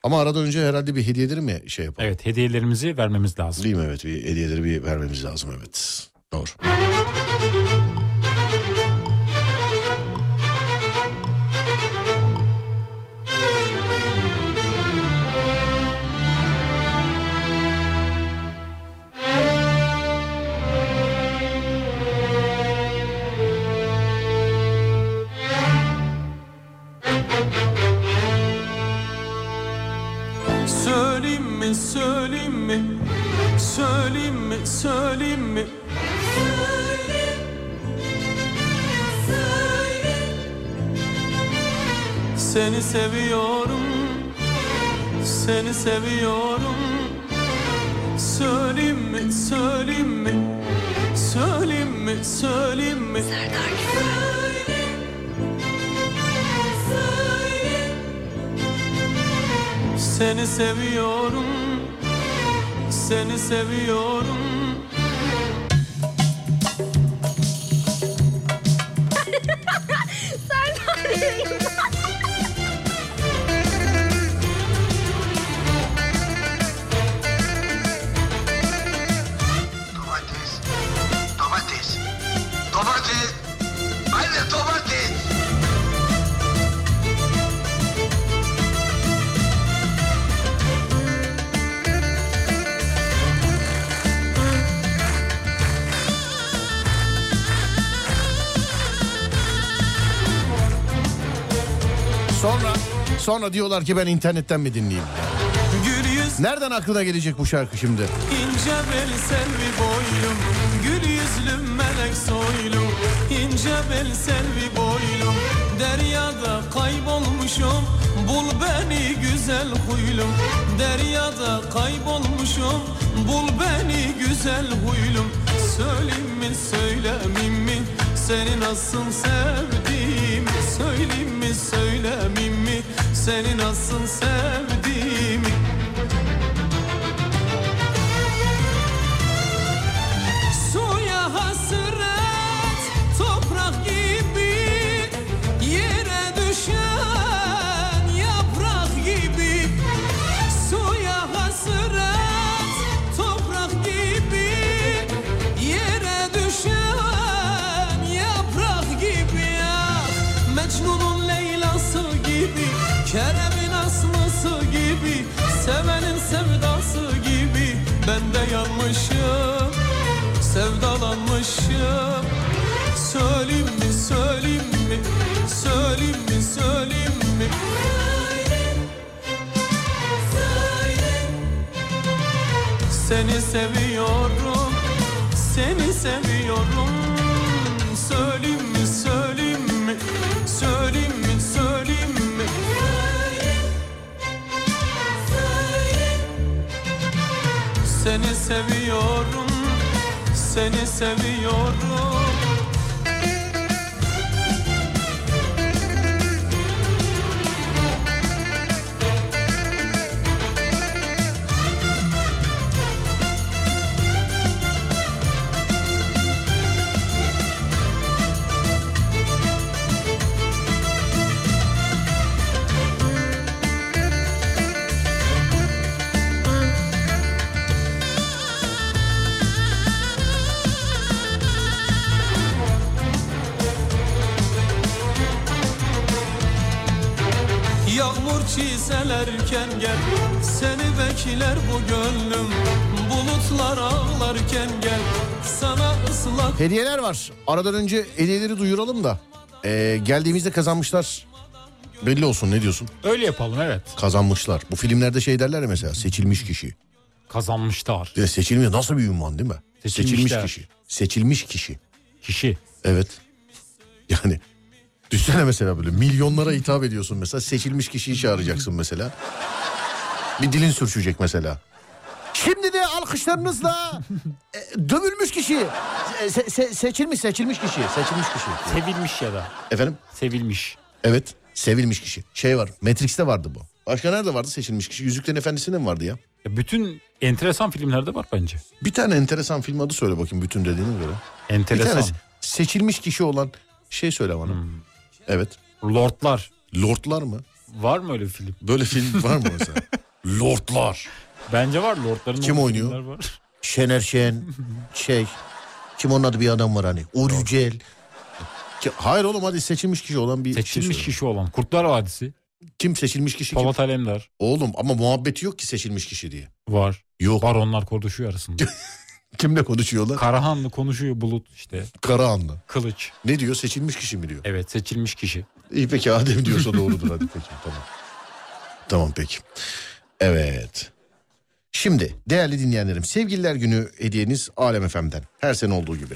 Ama aradan önce herhalde bir hediyeleri mi şey yapalım? Evet hediyelerimizi vermemiz lazım. Değil mi? Evet. Bir hediyeleri bir vermemiz lazım. Evet. Doğru. Mi, söyleyeyim mi? Söyleyeyim mi, söyleyeyim mi? Seni seviyorum, seni seviyorum. Söyleyeyim mi, söyleyeyim mi? Söyleyeyim mi, söyleyeyim mi? Seni seviyorum, seni seviyorum. Sonra diyorlar ki ben internetten mi dinleyeyim? Nereden aklına gelecek bu şarkı şimdi? ince bel selvi boylum Gül yüzlüm melek soylum ince bel selvi boylum Deryada kaybolmuşum. Bul beni güzel huylum Deryada kaybolmuşum. Bul beni güzel huylum Söyleyeyim mi söylemeyeyim mi? Seni nasıl sevdim Söyleyeyim mi söylemeyeyim mi Seni nasıl sevdim Sevdalanmışım Söyleyeyim mi söyleyeyim mi Söyleyeyim mi söyleyeyim mi? Seni seviyorum Seni seviyorum. Söyleyeyim mi söyleyeyim mi Söyleyeyim mi söyleyeyim mi? Seni seviyorum Seni seviyorum Hediyeler var. Aradan önce hediyeleri duyuralım da. Ee, geldiğimizde kazanmışlar. Belli olsun ne diyorsun? Öyle yapalım evet. Kazanmışlar. Bu filmlerde şey derler ya mesela seçilmiş kişi. Kazanmışlar. Ya seçilmiş nasıl bir ünvan değil mi? Seçilmiş kişi. Seçilmiş kişi. Kişi. Evet. Yani düşünsene mesela böyle milyonlara hitap ediyorsun mesela seçilmiş kişiyi çağıracaksın mesela. Bir dilin sürçecek mesela. Alkışlarınızla e, dövülmüş kişi. Se- se- seçilmiş seçilmiş kişi. Seçilmiş kişi. Sevilmiş ya da. Efendim? Sevilmiş. Evet. Sevilmiş kişi. Şey var. Matrix'te vardı bu. Başka nerede vardı seçilmiş kişi? Yüzüklerin Efendisi'nde mi vardı ya? Ya bütün enteresan filmlerde var bence. Bir tane enteresan film adı söyle bakayım bütün dediğine göre. Bir Enteresan. tane seçilmiş kişi olan şey söyle bana. Evet. Lordlar. Lordlar mı? Var mı öyle bir film? Böyle film var mı mesela? Lordlar. Bence var Lordların. Kim oynuyor? Var. Şener Şen. Şey. Kim onun adı bir adam var hani. Uğur Yücel. Hayır oğlum hadi seçilmiş kişi olan bir Seçilmiş şey kişi olan. Kurtlar Vadisi. Kim seçilmiş kişi? Polat Alemdar. Oğlum ama muhabbeti yok ki seçilmiş kişi diye. Var. Yok. Var onlar konuşuyor arasında. Kimle konuşuyorlar? Karahanlı konuşuyor Bulut işte. Karahanlı. Kılıç. Ne diyor? Seçilmiş kişi mi diyor? Evet seçilmiş kişi. İyi peki Adem diyorsa doğrudur hadi peki tamam. Tamam peki. Evet. Şimdi değerli dinleyenlerim sevgililer günü hediyeniz Alem FM'den. Her sene olduğu gibi.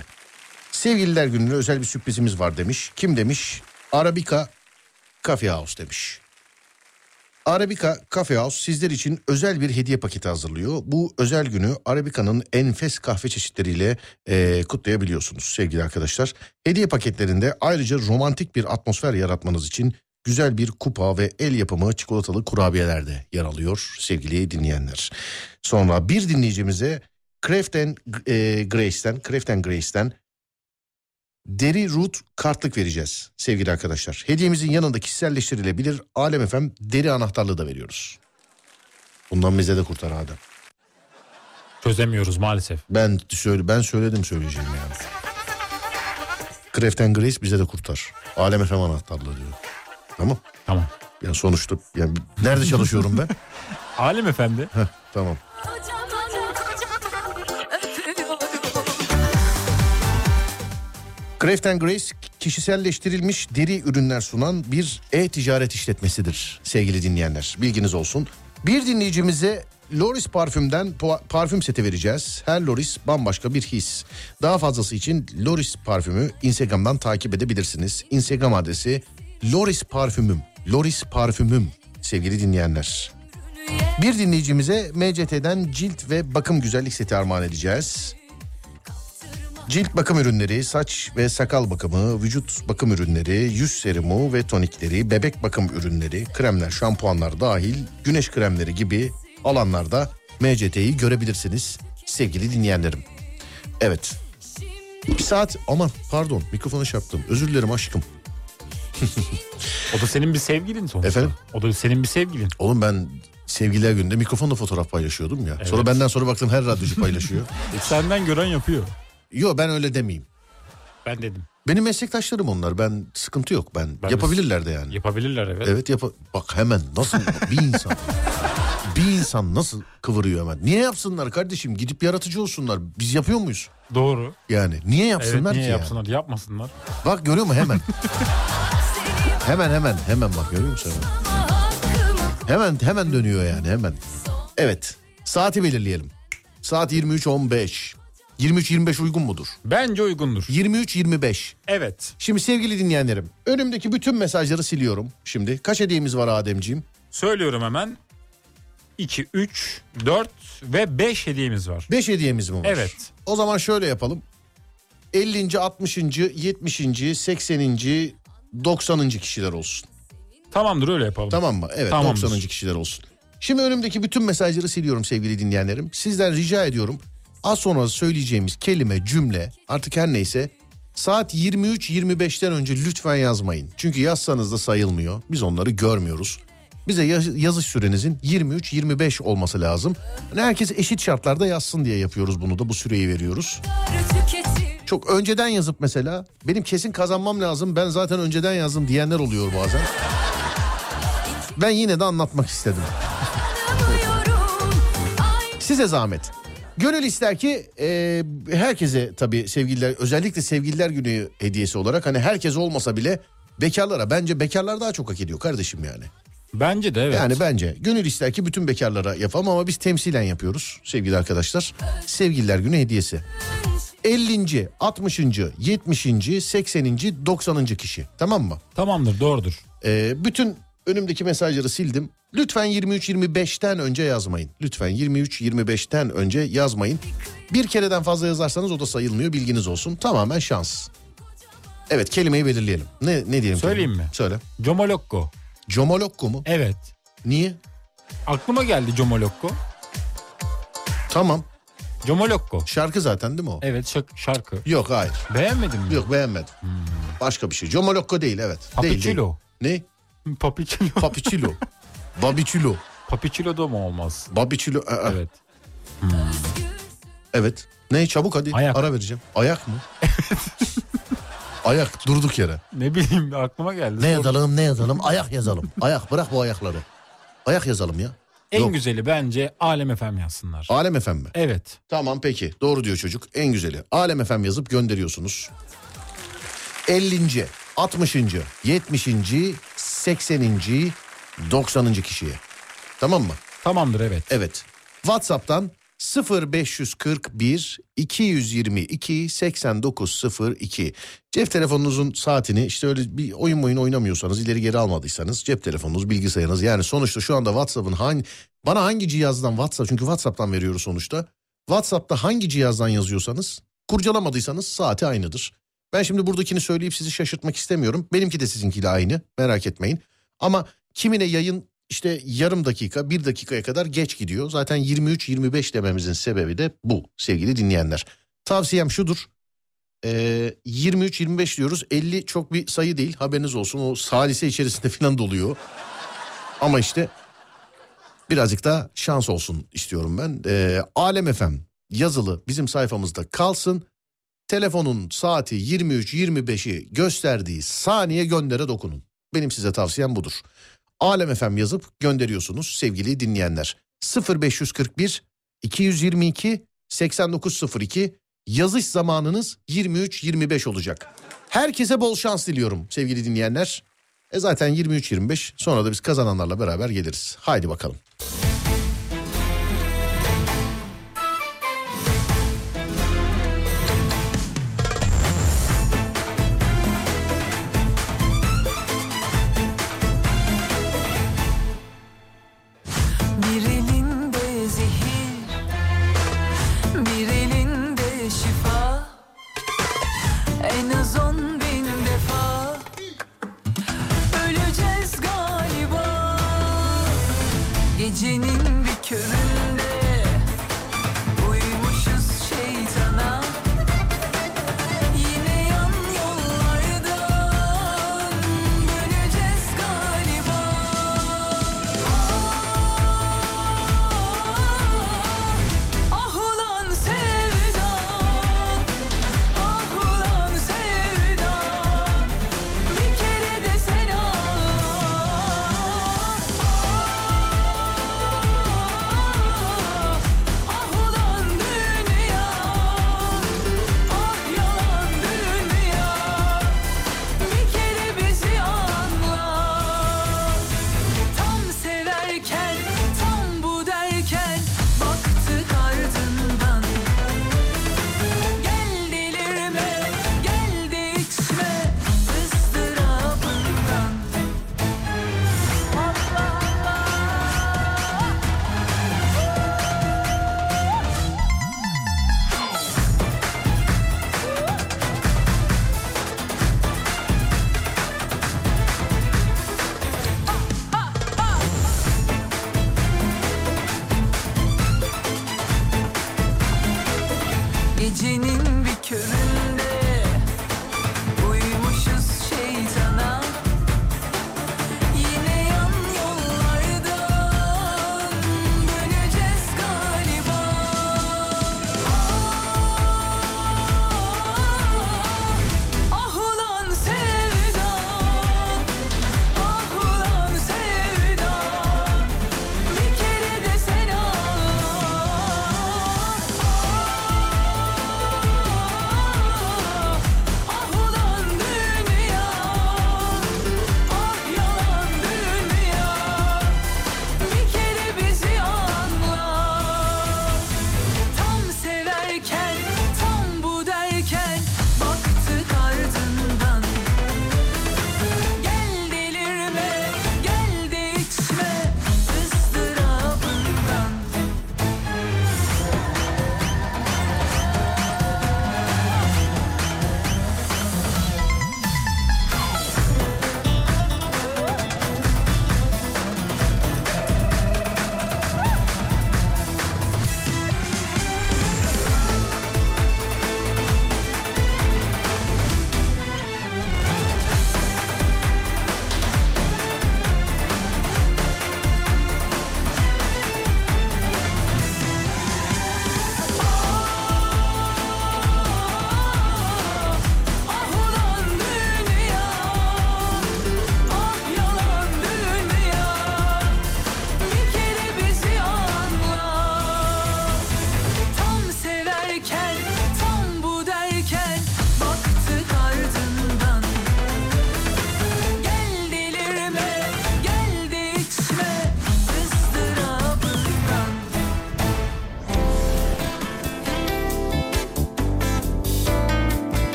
Sevgililer gününe özel bir sürprizimiz var demiş. Kim demiş? Arabica Coffee House demiş. Arabica Coffee House sizler için özel bir hediye paketi hazırlıyor. Bu özel günü Arabica'nın enfes kahve çeşitleriyle eee, kutlayabiliyorsunuz sevgili arkadaşlar. Hediye paketlerinde ayrıca romantik bir atmosfer yaratmanız için güzel bir kupa ve el yapımı çikolatalı kurabiyeler de yer alıyor sevgili dinleyenler. Sonra bir dinleyicimize Craft and eee, Grace'ten, Craft and Grace'ten Deri Root kartlık vereceğiz sevgili arkadaşlar. Hediyemizin yanında kişiselleştirilebilir Alem FM deri anahtarlığı da veriyoruz. Bundan bize de kurtar Adem. Çözemiyoruz maalesef. Ben söyle ben söyledim söyleyeceğim yani. Craft and Grace bize de kurtar. Alem FM anahtarlığı diyor. Tamam. Tamam. Yani sonuçta yani nerede çalışıyorum ben? Alem Efendi. Heh, tamam. Craft and Grace kişiselleştirilmiş deri ürünler sunan bir e-ticaret işletmesidir sevgili dinleyenler. Bilginiz olsun. Bir dinleyicimize Loris parfümden parfüm seti vereceğiz. Her Loris bambaşka bir his. Daha fazlası için Loris parfümü Instagram'dan takip edebilirsiniz. Instagram adresi Loris parfümüm. Loris parfümüm sevgili dinleyenler. Bir dinleyicimize MCT'den cilt ve bakım güzellik seti armağan edeceğiz. Cilt bakım ürünleri, saç ve sakal bakımı, vücut bakım ürünleri, yüz serumu ve tonikleri, bebek bakım ürünleri, kremler, şampuanlar dahil güneş kremleri gibi alanlarda MCT'yi görebilirsiniz sevgili dinleyenlerim. Evet. Bir saat aman pardon mikrofonu çarptım. Özür dilerim aşkım. O da senin bir sevgilin sonuçta. Efendim? O da senin bir sevgilin. Oğlum ben sevgililer gününde mikrofonla fotoğraf paylaşıyordum ya. Sonra Evet. benden sonra baktım her radyocu paylaşıyor. E, senden gören yapıyor. Yo ben öyle demeyeyim. Ben dedim. Benim meslektaşlarım onlar. Ben sıkıntı yok. Ben, Ben yapabilirler de yani. Yapabilirler evet. Evet yap. Bak hemen nasıl bir insan. bir insan nasıl kıvırıyor hemen. Niye yapsınlar kardeşim? Gidip yaratıcı olsunlar. Biz yapıyor muyuz? Doğru. Yani niye Evet yapsınlar niye ki yani? yapsınlar? Yapmasınlar. Bak görüyor musun hemen. hemen hemen hemen bak görüyor musun? Hemen hemen, dönüyor yani hemen. Evet saati belirleyelim. Saat 23.15. 23.25 uygun mudur? Bence uygundur. 23.25. Evet. Şimdi sevgili dinleyenlerim önümdeki bütün mesajları siliyorum şimdi. Kaç hediyemiz var Ademciğim? Söylüyorum hemen. 2, 3, 4 ve 5 hediyemiz var. 5 hediyemiz mi var? Evet. O zaman şöyle yapalım. 50. 60. 70. 80. 90. kişiler olsun. Tamamdır öyle yapalım. Tamam mı? Evet Tamamdır. 90. kişiler olsun. Şimdi önümdeki bütün mesajları siliyorum sevgili dinleyenlerim. Sizden rica ediyorum. Az sonra söyleyeceğimiz kelime, cümle artık her neyse saat 23-25'ten önce lütfen yazmayın. Çünkü yazsanız da sayılmıyor. Biz onları görmüyoruz. Bize yaz- yazış sürenizin 23-25 olması lazım. Yani herkes eşit şartlarda yazsın diye yapıyoruz bunu da bu süreyi veriyoruz. Çok önceden yazıp mesela benim kesin kazanmam lazım ben zaten önceden yazdım diyenler oluyor bazen. Ben yine de anlatmak istedim. Size zahmet. Gönül ister ki e, herkese tabii sevgililer özellikle sevgililer günü hediyesi olarak hani herkes olmasa bile bekarlara bence bekarlar daha çok hak ediyor kardeşim yani. Bence de evet. Yani bence gönül ister ki bütün bekarlara yapalım ama biz temsilen yapıyoruz sevgili arkadaşlar. Sevgililer günü hediyesi. 50. 60. 70. 80. 90. kişi tamam mı? Tamamdır doğrudur. Ee, bütün önümdeki mesajları sildim. Lütfen 23-25'ten önce yazmayın. Lütfen 23-25'ten önce yazmayın. Bir kereden fazla yazarsanız o da sayılmıyor bilginiz olsun. Tamamen şans. Evet kelimeyi belirleyelim. Ne, ne diyelim? Söyleyeyim kelime? mi? Söyle. Comolokko. Comolokko mu? Evet. Niye? Aklıma geldi Comolokko. Tamam. Comolokko. Şarkı zaten değil mi o? Evet şak- şarkı. Yok hayır. Beğenmedin mi? Yok beğenmedim. Başka bir şey. Comolokko değil evet. Değil, değil. Papiçilo. Ne? Papiçilo. Papiçilo. Babiçilo. Papiçilo da mı olmaz? Babiçilo. Aa, Evet. Evet. Ne çabuk hadi Ayak. ara vereceğim. Ayak mı? Ayak durduk yere. Ne bileyim aklıma geldi. Ne Sor- yazalım ne yazalım ayak yazalım. Ayak bırak bu ayakları. Ayak yazalım ya. En Yok. güzeli bence Alem FM yazsınlar. Alem FM mi? Evet. Tamam peki doğru diyor çocuk en güzeli. Alem FM yazıp gönderiyorsunuz. 50. 60. 70. 80. 90. kişiye. Tamam mı? Tamamdır evet. Evet. WhatsApp'tan 0541 222 8902 cep telefonunuzun saatini işte öyle bir oyun oyun oynamıyorsanız ileri geri almadıysanız cep telefonunuz bilgisayarınız yani sonuçta şu anda WhatsApp'ın hangi bana hangi cihazdan WhatsApp çünkü WhatsApp'tan veriyoruz sonuçta WhatsApp'ta hangi cihazdan yazıyorsanız kurcalamadıysanız saati aynıdır. Ben şimdi buradakini söyleyip sizi şaşırtmak istemiyorum. Benimki de sizinkiyle aynı merak etmeyin. Ama kimine yayın işte yarım dakika bir dakikaya kadar geç gidiyor. Zaten 23-25 dememizin sebebi de bu sevgili dinleyenler. Tavsiyem şudur. Ee, 23-25 diyoruz 50 çok bir sayı değil haberiniz olsun o salise içerisinde falan doluyor. Ama işte birazcık da şans olsun istiyorum ben. Ee, Alem FM yazılı bizim sayfamızda kalsın. Telefonun saati 23-25'i gösterdiği saniye göndere dokunun. Benim size tavsiyem budur. Alem FM yazıp gönderiyorsunuz sevgili dinleyenler. 0541 222 8902 yazış zamanınız 23-25 olacak. Herkese bol şans diliyorum sevgili dinleyenler. E zaten 23-25 sonra da biz kazananlarla beraber geliriz. Haydi bakalım.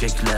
gerçekler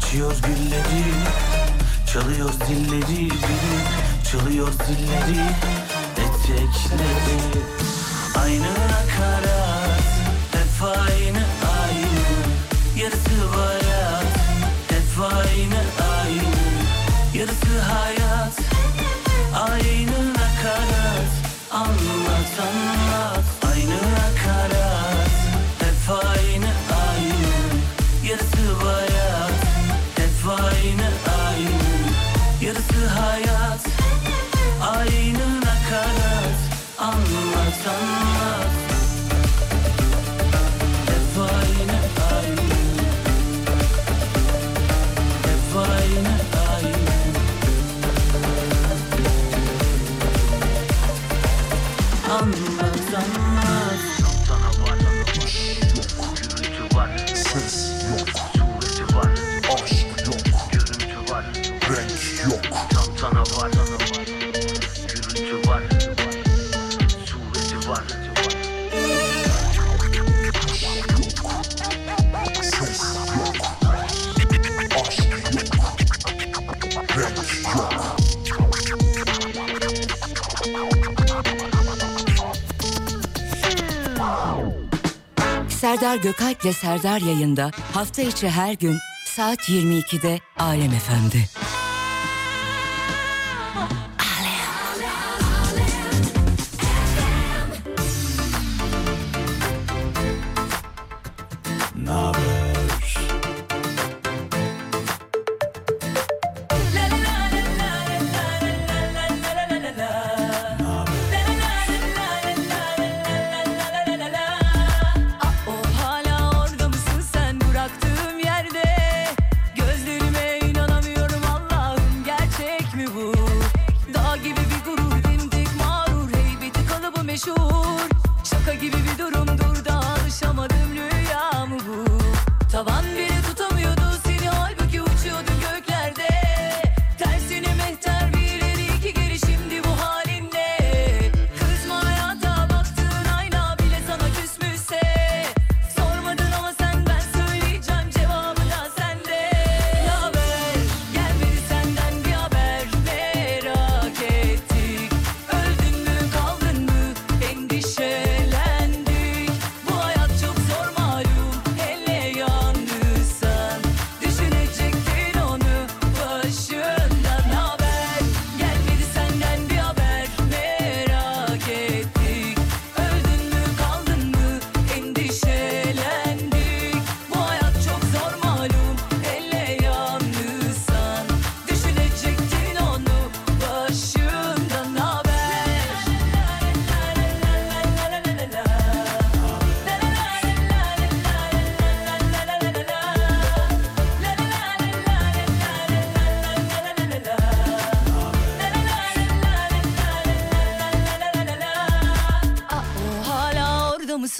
Açıyoruz gülleri Çalıyoruz dilleri bilip Çalıyoruz dilleri Etekleri. Aynı nakarat Hep aynı aynı. Yarısı var hayat Hep aynı aynı. Yarısı hayat Aynı nakarat Anlatan Serdar Gökalp ile Serdar yayında hafta içi her gün saat 22'de Alem Efendi.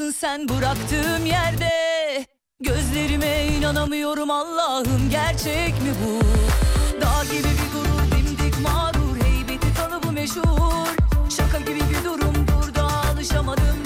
Varsın sen bıraktığım yerde. Gözlerime inanamıyorum Allah'ım gerçek mi bu? Dağ gibi bir gurur dimdik mağrur Heybeti tanı bu meşhur. Şaka gibi bir durum burada alışamadım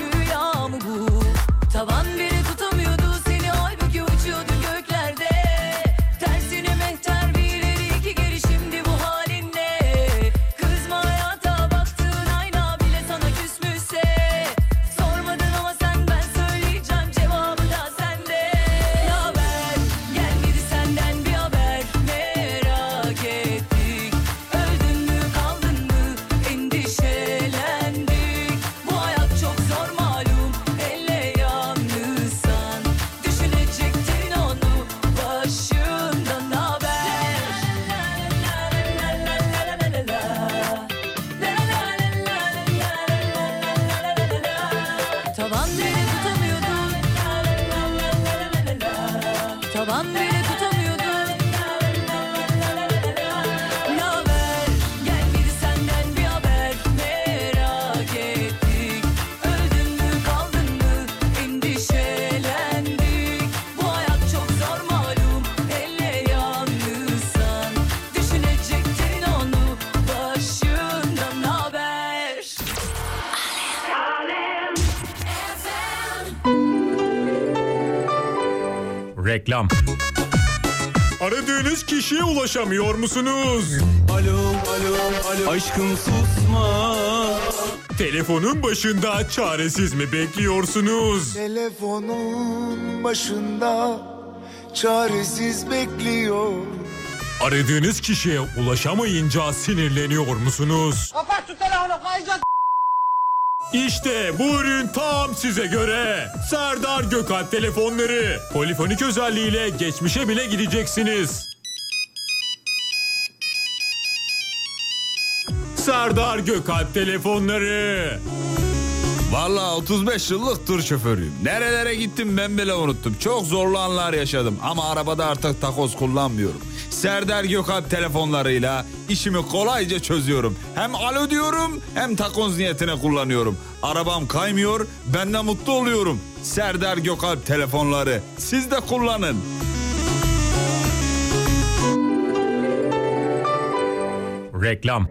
100 kişiye ulaşamıyor musunuz? Alo, alo, alo. Aşkım susma. Telefonun başında çaresiz mi bekliyorsunuz? Telefonun başında çaresiz bekliyor. Aradığınız kişiye ulaşamayınca sinirleniyor musunuz? Kapat şu telefonu kayacak. İşte bu ürün tam size göre. Serdar Gökalp telefonları. Polifonik özelliğiyle geçmişe bile gideceksiniz. Serdar Gökalp telefonları. Vallahi 35 yıllık tır şoförüyüm. Nerelere gittim ben bile unuttum. Çok zorlu anlar yaşadım ama arabada artık takoz kullanmıyorum. Serdar Gökalp telefonlarıyla işimi kolayca çözüyorum. Hem alo diyorum hem takoz niyetine kullanıyorum. Arabam kaymıyor ben de mutlu oluyorum. Serdar Gökalp telefonları siz de kullanın. Reklam.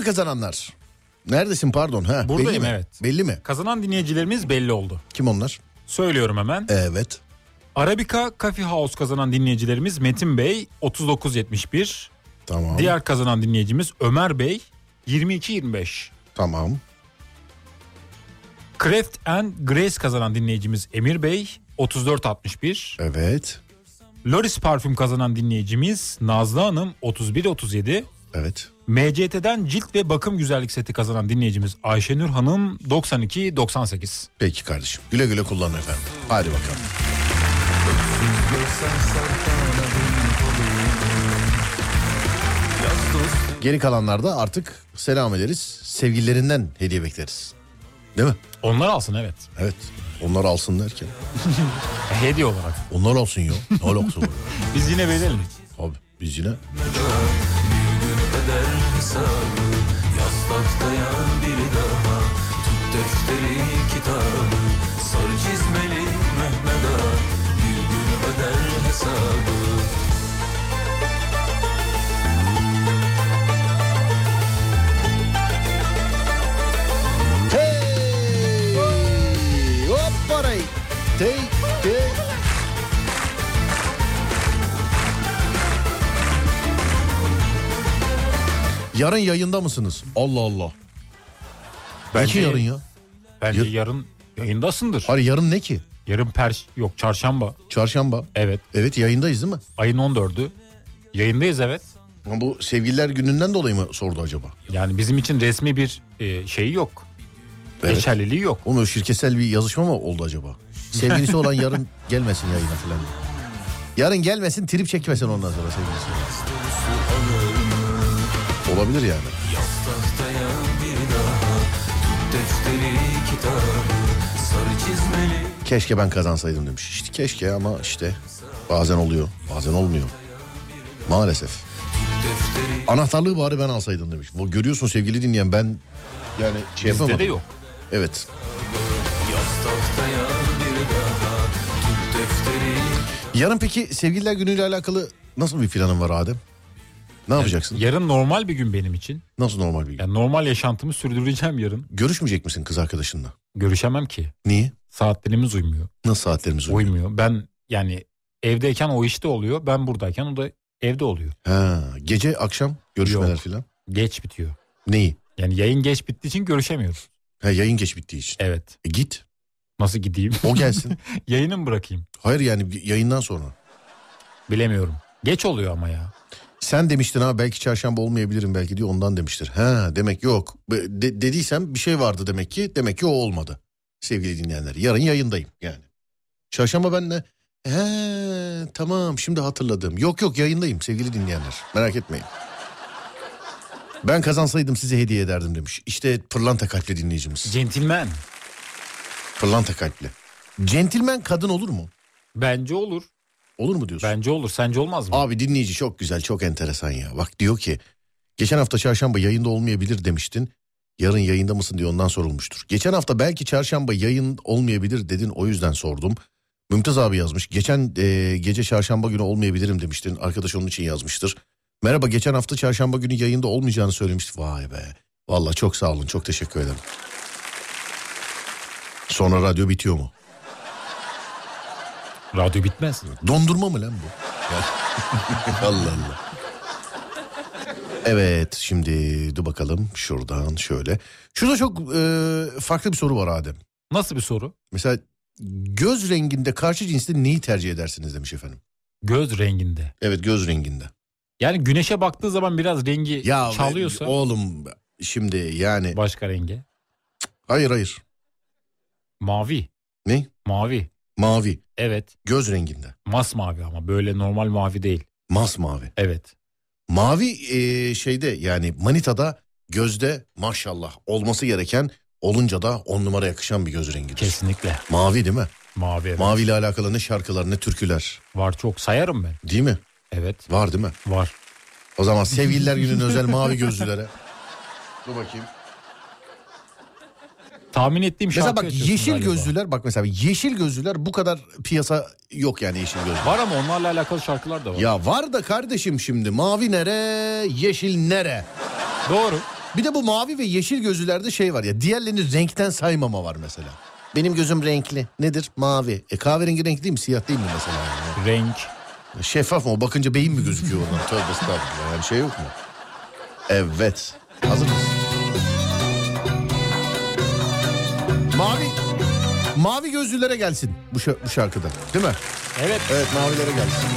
Mi kazananlar? Neredesin pardon? Ha, Buradayım belli mi? evet. Belli mi? Kazanan dinleyicilerimiz belli oldu. Kim onlar? Söylüyorum hemen. Evet. Arabica Coffee House kazanan dinleyicilerimiz Metin Bey 3971. Tamam. Diğer kazanan dinleyicimiz Ömer Bey 2225. Tamam. Craft and Grace kazanan dinleyicimiz Emir Bey 3461. Evet. Loris Parfüm kazanan dinleyicimiz Nazlı Hanım 3137. Evet. MCT'den cilt ve bakım güzellik seti kazanan dinleyicimiz Ayşenur Hanım 9298. Peki kardeşim. Güle güle kullanın efendim. Hadi bakalım. Geri kalanlarda artık selam ederiz. Sevgililerinden hediye bekleriz. Değil mi? Onlar alsın evet. Evet. Onlar alsın derken. Hediye olarak. Onlar alsın ya. Ne alakası var? Biz yine verelim. Abi biz yine. Öder hesabı Yaz tahtaya bir daha Tut defteri kitabı Sarı çizmeli Mehmet Ağa Bir gün öder hesabı Hey! Hop. Hey, hey. Yarın yayında mısınız? Allah Allah. Belki yarın ya. Bence Yar- yarın yayındasındır. Hayır yarın ne ki? Yarın per yok çarşamba. Çarşamba. Evet. Evet yayındayız değil mi? Ayın 14'ü. Yayındayız evet. Ama bu sevgililer gününden dolayı mı sordu acaba? Yani bizim için resmi bir e, şeyi yok. Evet. Geçerliliği yok. Onun şirketsel bir yazışma mı oldu acaba? Sevgilisi olan yarın gelmesin yayına falan. Yarın gelmesin trip çekmesin ondan sonra sevgilisi. Sarı çizmeli Keşke ben kazansaydım demiş. İşte keşke ama işte bazen oluyor bazen olmuyor. Maalesef. Anahtarlığı bari ben alsaydım demiş. Bu görüyorsun sevgili dinleyen ben yani şey Bizde yapamadım. de yok. Evet. Yarın peki sevgililer günüyle alakalı nasıl bir planın var Adem? Ne yapacaksın? Yarın normal bir gün benim için. Nasıl normal bir gün? Yani normal yaşantımı sürdüreceğim yarın. Görüşmeyecek misin kız arkadaşınla? Görüşemem ki. Niye? Saatlerimiz uymuyor. Nasıl saatlerimiz uyuyor? Uymuyor. Ben yani evdeyken o işte oluyor. Ben buradayken o da evde oluyor. Ha, gece akşam görüşmeler filan. Geç bitiyor. Neyi? Yani yayın geç bittiği için görüşemiyoruz. Ha, yayın geç bittiği için. Evet. E, git. Nasıl gideyim? O gelsin. Yayını mı bırakayım? Hayır yani yayından sonra. Bilemiyorum. Geç oluyor ama ya. Sen demiştin ha belki çarşamba olmayabilirim belki diyor ondan demiştir. Ha demek yok. De- dediysem bir şey vardı demek ki. Demek ki o olmadı. Sevgili dinleyenler. Yarın yayındayım yani. Çarşamba ben de he tamam şimdi hatırladım. Yok yok yayındayım sevgili dinleyenler. Merak etmeyin. Ben kazansaydım size hediye ederdim demiş. İşte pırlanta kalpli dinleyicimiz. Centilmen. Pırlanta kalpli. Centilmen kadın olur mu? Bence olur. Olur mu diyorsun? Bence olur. Sence olmaz mı? Abi dinleyici çok güzel çok enteresan ya. Bak diyor ki geçen hafta çarşamba yayında olmayabilir demiştin. Yarın yayında mısın diye ondan sorulmuştur. Geçen hafta belki çarşamba yayın olmayabilir dedin o yüzden sordum. Mümtaz abi yazmış. Geçen e, gece çarşamba günü olmayabilirim demiştin. Arkadaş onun için yazmıştır. Merhaba geçen hafta çarşamba günü yayında olmayacağını söylemişti. Vay be. Vallahi çok sağ olun çok teşekkür ederim. Sonra radyo bitiyor mu? Radyo bitmez. Dondurma mı lan bu? Allah Allah. Evet şimdi dur bakalım şuradan şöyle. Şurada çok e, farklı bir soru var Adem. Nasıl bir soru? Mesela göz renginde karşı cinste neyi tercih edersiniz demiş efendim. Göz renginde. Evet göz renginde. Yani güneşe baktığı zaman biraz rengi Ya çalıyorsa oğlum şimdi yani başka renge. hayır hayır. Mavi. Ne? Mavi. Mavi. Evet. Göz renginde. Masmavi ama böyle normal mavi değil. Masmavi. Evet. Mavi e, şeyde yani manitada gözde maşallah olması gereken olunca da on numara yakışan bir göz rengidir. Kesinlikle. Mavi değil mi? Mavi evet. Mavi ile alakalı ne şarkılar ne türküler. Var çok sayarım ben. Değil mi? Evet. Var değil mi? Var. O zaman sevgililer günün özel mavi gözlülere. Dur bakayım. Tahmin ettiğim Mesela şarkı bak açıyorsun yeşil galiba. gözlüler bak mesela yeşil gözlüler bu kadar piyasa yok yani yeşil gözlüler. Var ama onlarla alakalı şarkılar da var. Ya var da kardeşim şimdi mavi nere yeşil nere? Doğru. Bir de bu mavi ve yeşil gözlülerde şey var ya diğerlerini renkten saymama var mesela. Benim gözüm renkli. Nedir? Mavi. E kahverengi renk değil mi? Siyah değil mi mesela? Yani? Renk. Şeffaf mı? o? Bakınca beyin mi gözüküyor oradan? Tövbe estağfurullah. Yani şey yok mu? Evet. Hazır mısın? Mavi. Mavi gözlülere gelsin bu, şa- bu şarkıda. Değil mi? Evet. Evet mavilere gelsin.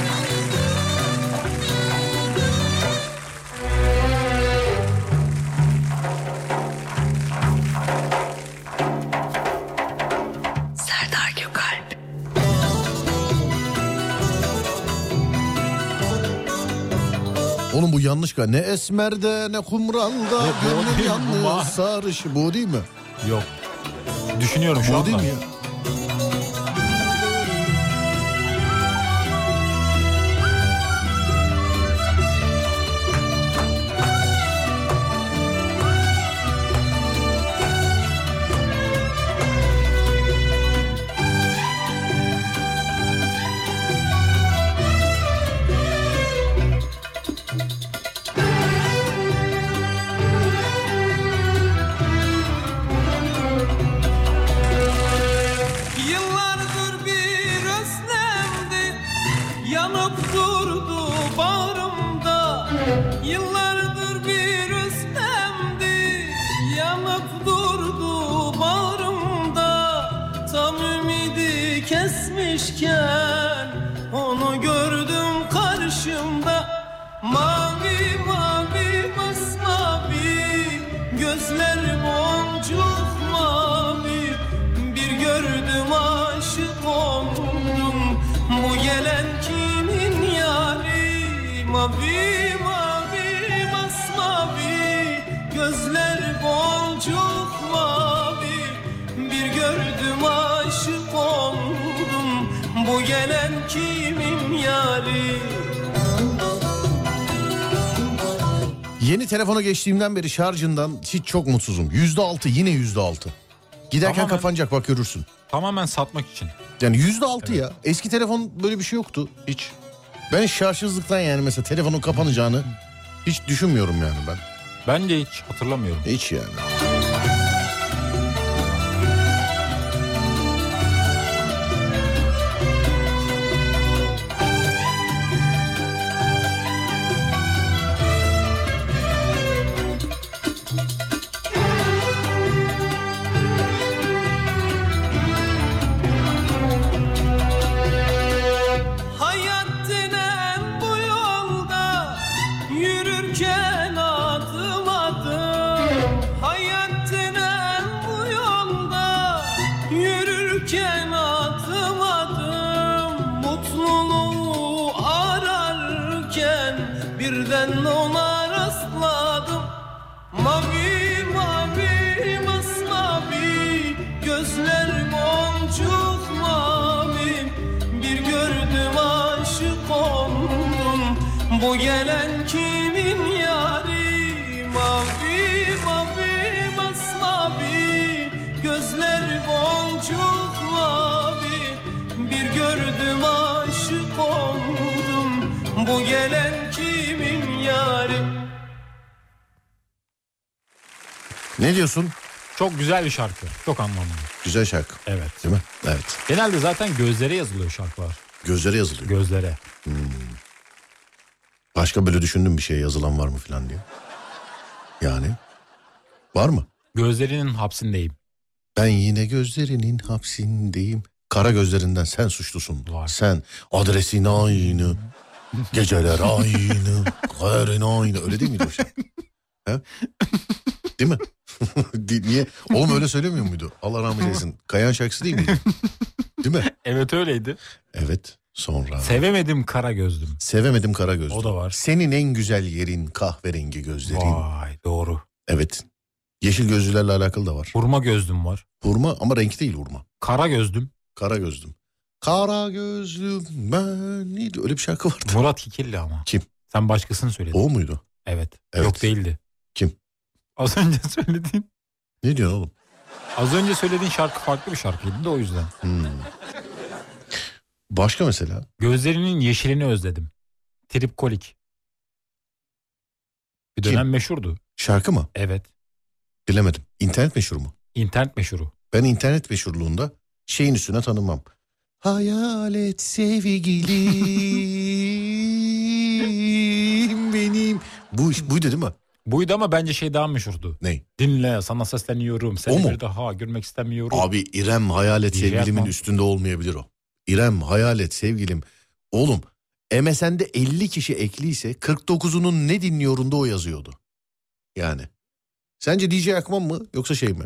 Serdar Gökalp. Oğlum bu yanlış galiba. Ne esmerde ne kumralda gönlüm yalnız sarış. Bu değil mi? Yok. Düşünüyorum şu Bu anda. değil mi ya? Geçtiğimden beri şarjından hiç çok mutsuzum. Yüzde altı yine yüzde altı. Giderken Tamamen- kapanacak bak görürsün. Tamamen satmak için. Yani yüzde altı ya. Eski telefon böyle bir şey yoktu hiç. Ben şarjsızlıktan yani mesela telefonun kapanacağını hiç düşünmüyorum yani ben. Ben de hiç hatırlamıyorum. Hiç yani. Ne diyorsun? Çok güzel bir şarkı. Çok anlamlı. Güzel şarkı. Evet. Değil mi? Evet. Genelde zaten gözlere yazılıyor şarkılar. Gözlere yazılıyor. Gözlere. Başka böyle düşündüm bir şey yazılan var mı falan diye. Yani. Var mı? Gözlerinin hapsindeyim. Ben yine gözlerinin hapsindeyim. Kara gözlerinden sen suçlusun. Sen adresin aynı. Geceler aynı. Kaderin aynı. Öyle değil miydi o şey? He? Değil mi? Niye? Oğlum öyle söylemiyor muydu? Allah rahmet eylesin. Kayan şarkısı değil miydi? Değil mi? Evet öyleydi. Evet. Sonra. Sevemedim kara gözlüm. Sevemedim kara gözlüm. O da var. Senin en güzel yerin kahverengi gözlerin. Vay doğru. Evet. Yeşil gözlülerle alakalı da var. Hurma gözlüm var. Hurma ama renk değil hurma. Kara gözlüm. Kara gözlüm. Kara gözlüm ben neydi? Öyle bir şarkı vardı. Murat Kikilli ama. Kim? Sen başkasını söyledin. O muydu? Evet. Evet. Yok değildi. Kim? Az önce söylediğin. Ne diyorsun oğlum? Az önce söylediğin şarkı farklı bir şarkıydı da o yüzden. Hmm. Başka mesela? Gözlerinin yeşilini özledim. Tripkolik. Bir Kim? dönem meşhurdu. Şarkı mı? Evet. Bilemedim. İnternet meşhur mu? İnternet meşhuru. Ben internet meşhurluğunda şeyin üstüne tanımam. Hayalet sevgilim benim. Bu iş buydu değil mi? Buydu ama bence şey daha meşhurdu. Ney? Dinle sana sesleniyorum. Seni O mu? bir daha görmek istemiyorum. Abi İrem hayalet DJ sevgilimin yapma. üstünde olmayabilir o. İrem hayalet sevgilim. Oğlum MSN'de 50 kişi ekliyse 49'unun ne dinliyorunda o yazıyordu. Yani. Sence DJ Akman mı yoksa şey mi?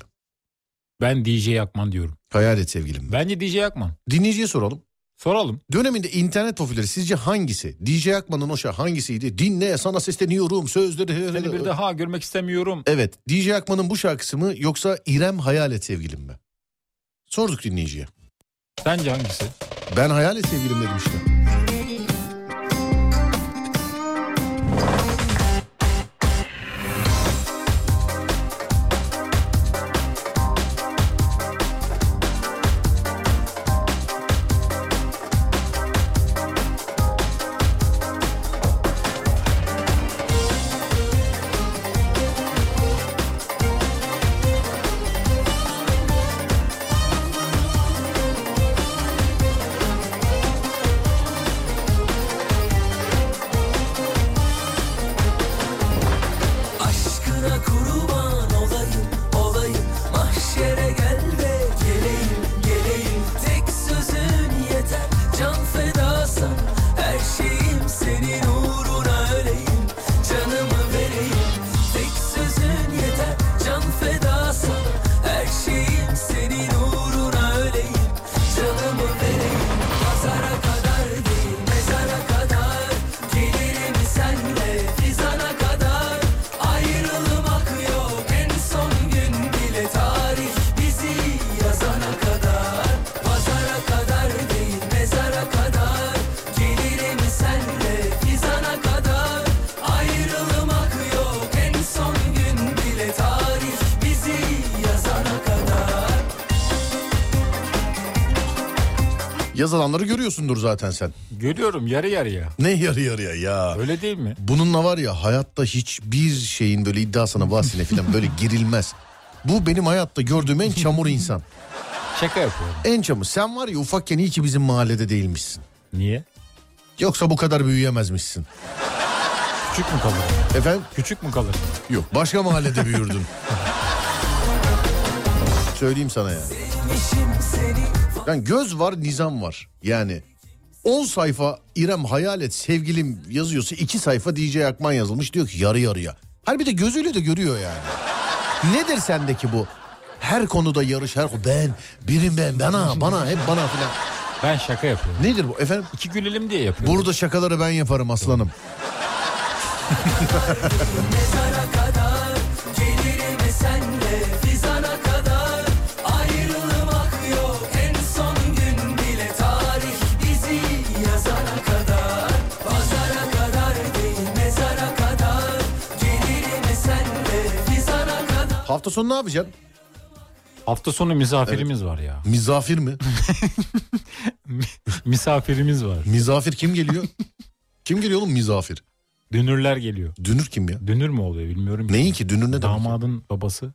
Ben DJ Yakman diyorum. Hayalet sevgilim mi? Bence DJ Yakman. Dinleyiciye soralım. Soralım. Döneminde internet profilleri sizce hangisi? DJ Akman'ın o şarkı hangisiydi? Dinle sana sesleniyorum sözleri. Seni bir daha görmek istemiyorum. Evet DJ Akman'ın bu şarkısı mı yoksa İrem Hayalet sevgilim mi? Sorduk dinleyiciye. Sence hangisi? Ben Hayalet sevgilim dedim işte. Yazılanları görüyorsundur zaten sen. Görüyorum yarı yarıya. Ne yarı yarıya ya. Öyle değil mi? Bununla var ya hayatta hiçbir şeyin böyle iddiasına bahsine falan böyle girilmez. Bu benim hayatta gördüğüm en çamur insan. Şaka yapıyorum. En çamur. Sen var ya ufakken iyi ki bizim mahallede değilmişsin. Niye? Yoksa bu kadar büyüyemezmişsin. Küçük mü kalırım? Efendim? Küçük mü kalırım? Yok başka mahallede büyürdün. Söyleyeyim sana ya. Yani göz var nizam var. Yani 10 sayfa İrem Hayalet sevgilim yazıyorsa 2 sayfa DJ Akman yazılmış diyor ki yarı yarıya. Halbuki de gözüyle de görüyor yani. Nedir sendeki bu? Her konuda yarış her ben birim ben bana bana hep bana filan. Ben şaka yapıyorum. Nedir bu efendim? İki gülelim diye yapıyorum. Burada şakaları ben yaparım aslanım. Hafta sonu ne yapacaksın? Hafta sonu misafirimiz var ya. Misafir mi? Misafirimiz var. Misafir kim geliyor? kim geliyor oğlum misafir? Dünürler geliyor. Dünür kim ya? Dünür mü oluyor bilmiyorum. Neyin ki dünür ne demek? Damadın babası.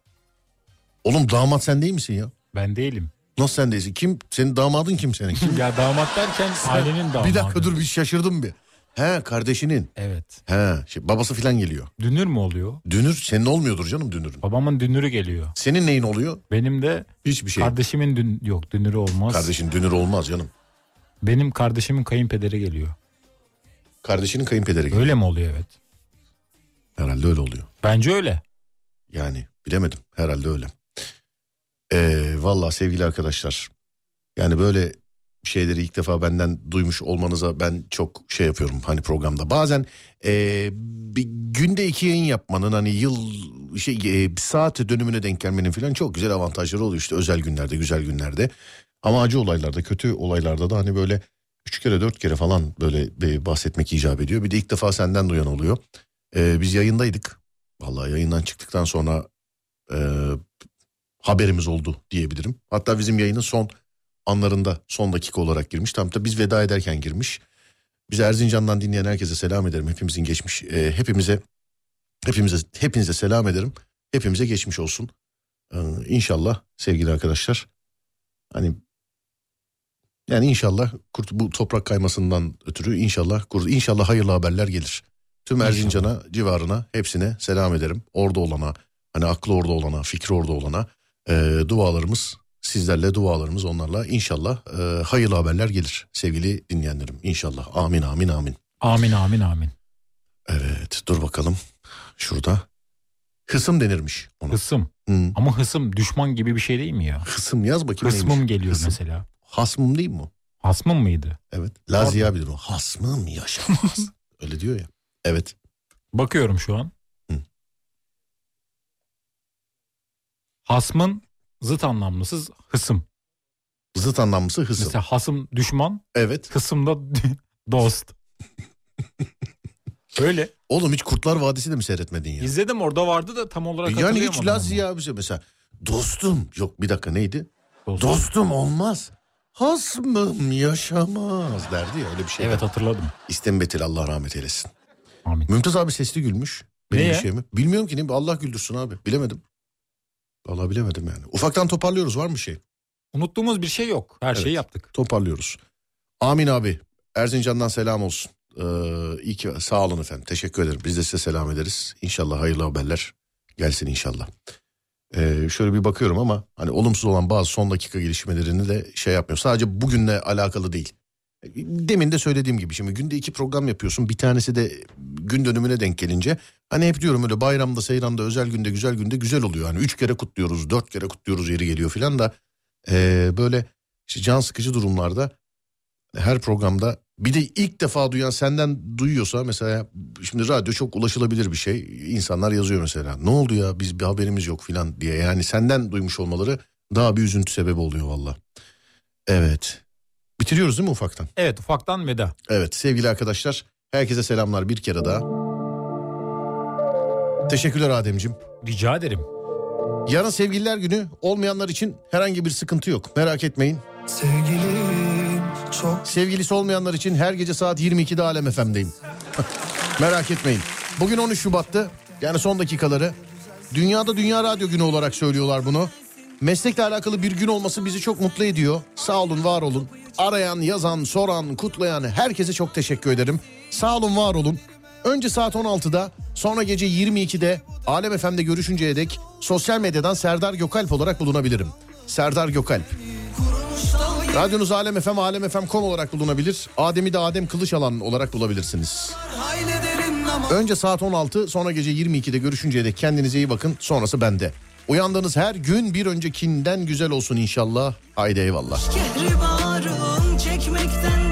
Oğlum damat sen değil misin ya? Ben değilim. Nasıl sen değilsin? Kim? Senin damadın kim senin? Kim? ya damat derken ailenin damadı. Bir dakika dur bir şaşırdım bir. He kardeşinin. Evet. He şey, babası filan geliyor. Dünür mü oluyor? Dünür senin olmuyordur canım dünürün. Babamın dünürü geliyor. Senin neyin oluyor? Benim de Hiçbir şey. kardeşimin dün yok dünürü olmaz. Kardeşin dünür olmaz canım. Benim kardeşimin kayınpederi geliyor. Kardeşinin kayınpederi geliyor. Öyle mi oluyor evet? Herhalde öyle oluyor. Bence öyle. Yani bilemedim herhalde öyle. Ee, Valla sevgili arkadaşlar yani böyle şeyleri ilk defa benden duymuş olmanıza ben çok şey yapıyorum hani programda. Bazen ee, bir günde iki yayın yapmanın hani yıl şey ee, saat dönümüne denk gelmenin falan çok güzel avantajları oluyor işte özel günlerde güzel günlerde. Ama acı olaylarda kötü olaylarda da hani böyle üç kere dört kere falan böyle bir bahsetmek icap ediyor. Bir de ilk defa senden duyan oluyor. Ee, biz yayındaydık. Vallahi yayından çıktıktan sonra e, haberimiz oldu diyebilirim. Hatta bizim yayının son anlarında son dakika olarak girmiş. Tam da biz veda ederken girmiş. Biz Erzincan'dan dinleyen herkese selam ederim. Hepimizin geçmiş e, hepimize hepimize hepinize selam ederim. Hepimize geçmiş olsun. Ee, inşallah sevgili arkadaşlar. Hani yani inşallah kurt bu toprak kaymasından ötürü inşallah kurt inşallah hayırlı haberler gelir. Tüm Erzincan'a, civarına hepsine selam ederim. Orada olana, hani aklı orada olana, fikri orada olana e, dualarımız sizlerle dualarımız onlarla inşallah e, hayırlı haberler gelir sevgili dinleyenlerim. İnşallah. Amin amin amin. Amin amin amin. Evet dur bakalım şurada. Hısım denirmiş ona. Hısım. Hı. Ama hısım düşman gibi bir şey değil mi ya? Hısım yaz bakayım Hısmım neymiş? geliyor Hısım. mesela. Hasmım değil mi o? Hasmım mıydı? Evet. Lazia bilir o. Hasmım yaşamaz. Öyle diyor ya. Evet. Bakıyorum şu an. Hasmın zıt anlamlısı hısım. Zıt anlamlısı hısım. Mesela hasım düşman. Evet. Hısım da dost. Öyle. Oğlum hiç Kurtlar Vadisi de mi seyretmedin ya? İzledim orada vardı da tam olarak E yani hiç. Lazia abi mesela. Dostum. Yok bir dakika neydi? Dostum, olmaz. Hasmım yaşamaz derdi ya öyle bir şey. Evet hatırladım. İstembetil Allah rahmet eylesin. Amin. Mümtaz abi sesli gülmüş. Benim Neye? bir şey mi? Bilmiyorum ki ne Allah güldürsün abi. Bilemedim. Vallahi bilemedim yani. Ufaktan toparlıyoruz var mı şey? Unuttuğumuz bir şey yok. Her şeyi yaptık. Toparlıyoruz. Amin abi. Erzincan'dan selam olsun. Ee, iyi ki sağ olun efendim. Teşekkür ederim. Biz de size selam ederiz. İnşallah hayırlı haberler gelsin inşallah. Ee, şöyle bir bakıyorum ama hani olumsuz olan bazı son dakika gelişmelerini de şey yapmıyor. Sadece bugünle alakalı değil. Demin de söylediğim gibi şimdi günde iki program yapıyorsun. Bir tanesi de gün dönümüne denk gelince hani hep diyorum öyle bayramda, seyranda, özel günde, güzel günde güzel oluyor. Hani üç kere kutluyoruz, dört kere kutluyoruz yeri geliyor filan da ee, böyle işte can sıkıcı durumlarda her programda bir de ilk defa duyan senden duyuyorsa mesela şimdi radyo çok ulaşılabilir bir şey. İnsanlar yazıyor mesela ne oldu ya biz bir haberimiz yok filan diye. Yani senden duymuş olmaları daha bir üzüntü sebebi oluyor valla. Evet bitiriyoruz değil mi ufaktan? Evet ufaktan veda. Evet sevgili arkadaşlar herkese selamlar bir kere daha. Teşekkürler Ademciğim. Rica ederim. Yarın sevgililer günü olmayanlar için herhangi bir sıkıntı yok merak etmeyin. Sevgilim çok Sevgilisi olmayanlar için her gece saat 22'de Alem FM'deyim. Merak etmeyin. Bugün 13 Şubat'tı. Yani son dakikaları. Dünyada Dünya Radyo Günü olarak söylüyorlar bunu. Meslekle alakalı bir gün olması bizi çok mutlu ediyor. Sağ olun, var olun. Arayan, yazan, soran, kutlayan herkese çok teşekkür ederim. Sağ olun, var olun. Önce saat 16'da, sonra gece 22'de Alem FM'de görüşünceye dek sosyal medyadan Serdar Gökalp olarak bulunabilirim. Serdar Gökalp. Radyonuz Alem FM, alemfm.com olarak bulunabilir. Adem'i de Adem Kılıçalan olarak bulabilirsiniz. Önce saat 16, sonra gece 22'de görüşünceye dek kendinize iyi bakın. Sonrası bende. Uyandığınız her gün bir öncekinden güzel olsun inşallah. Haydi eyvallah. Kehribarım çekmekten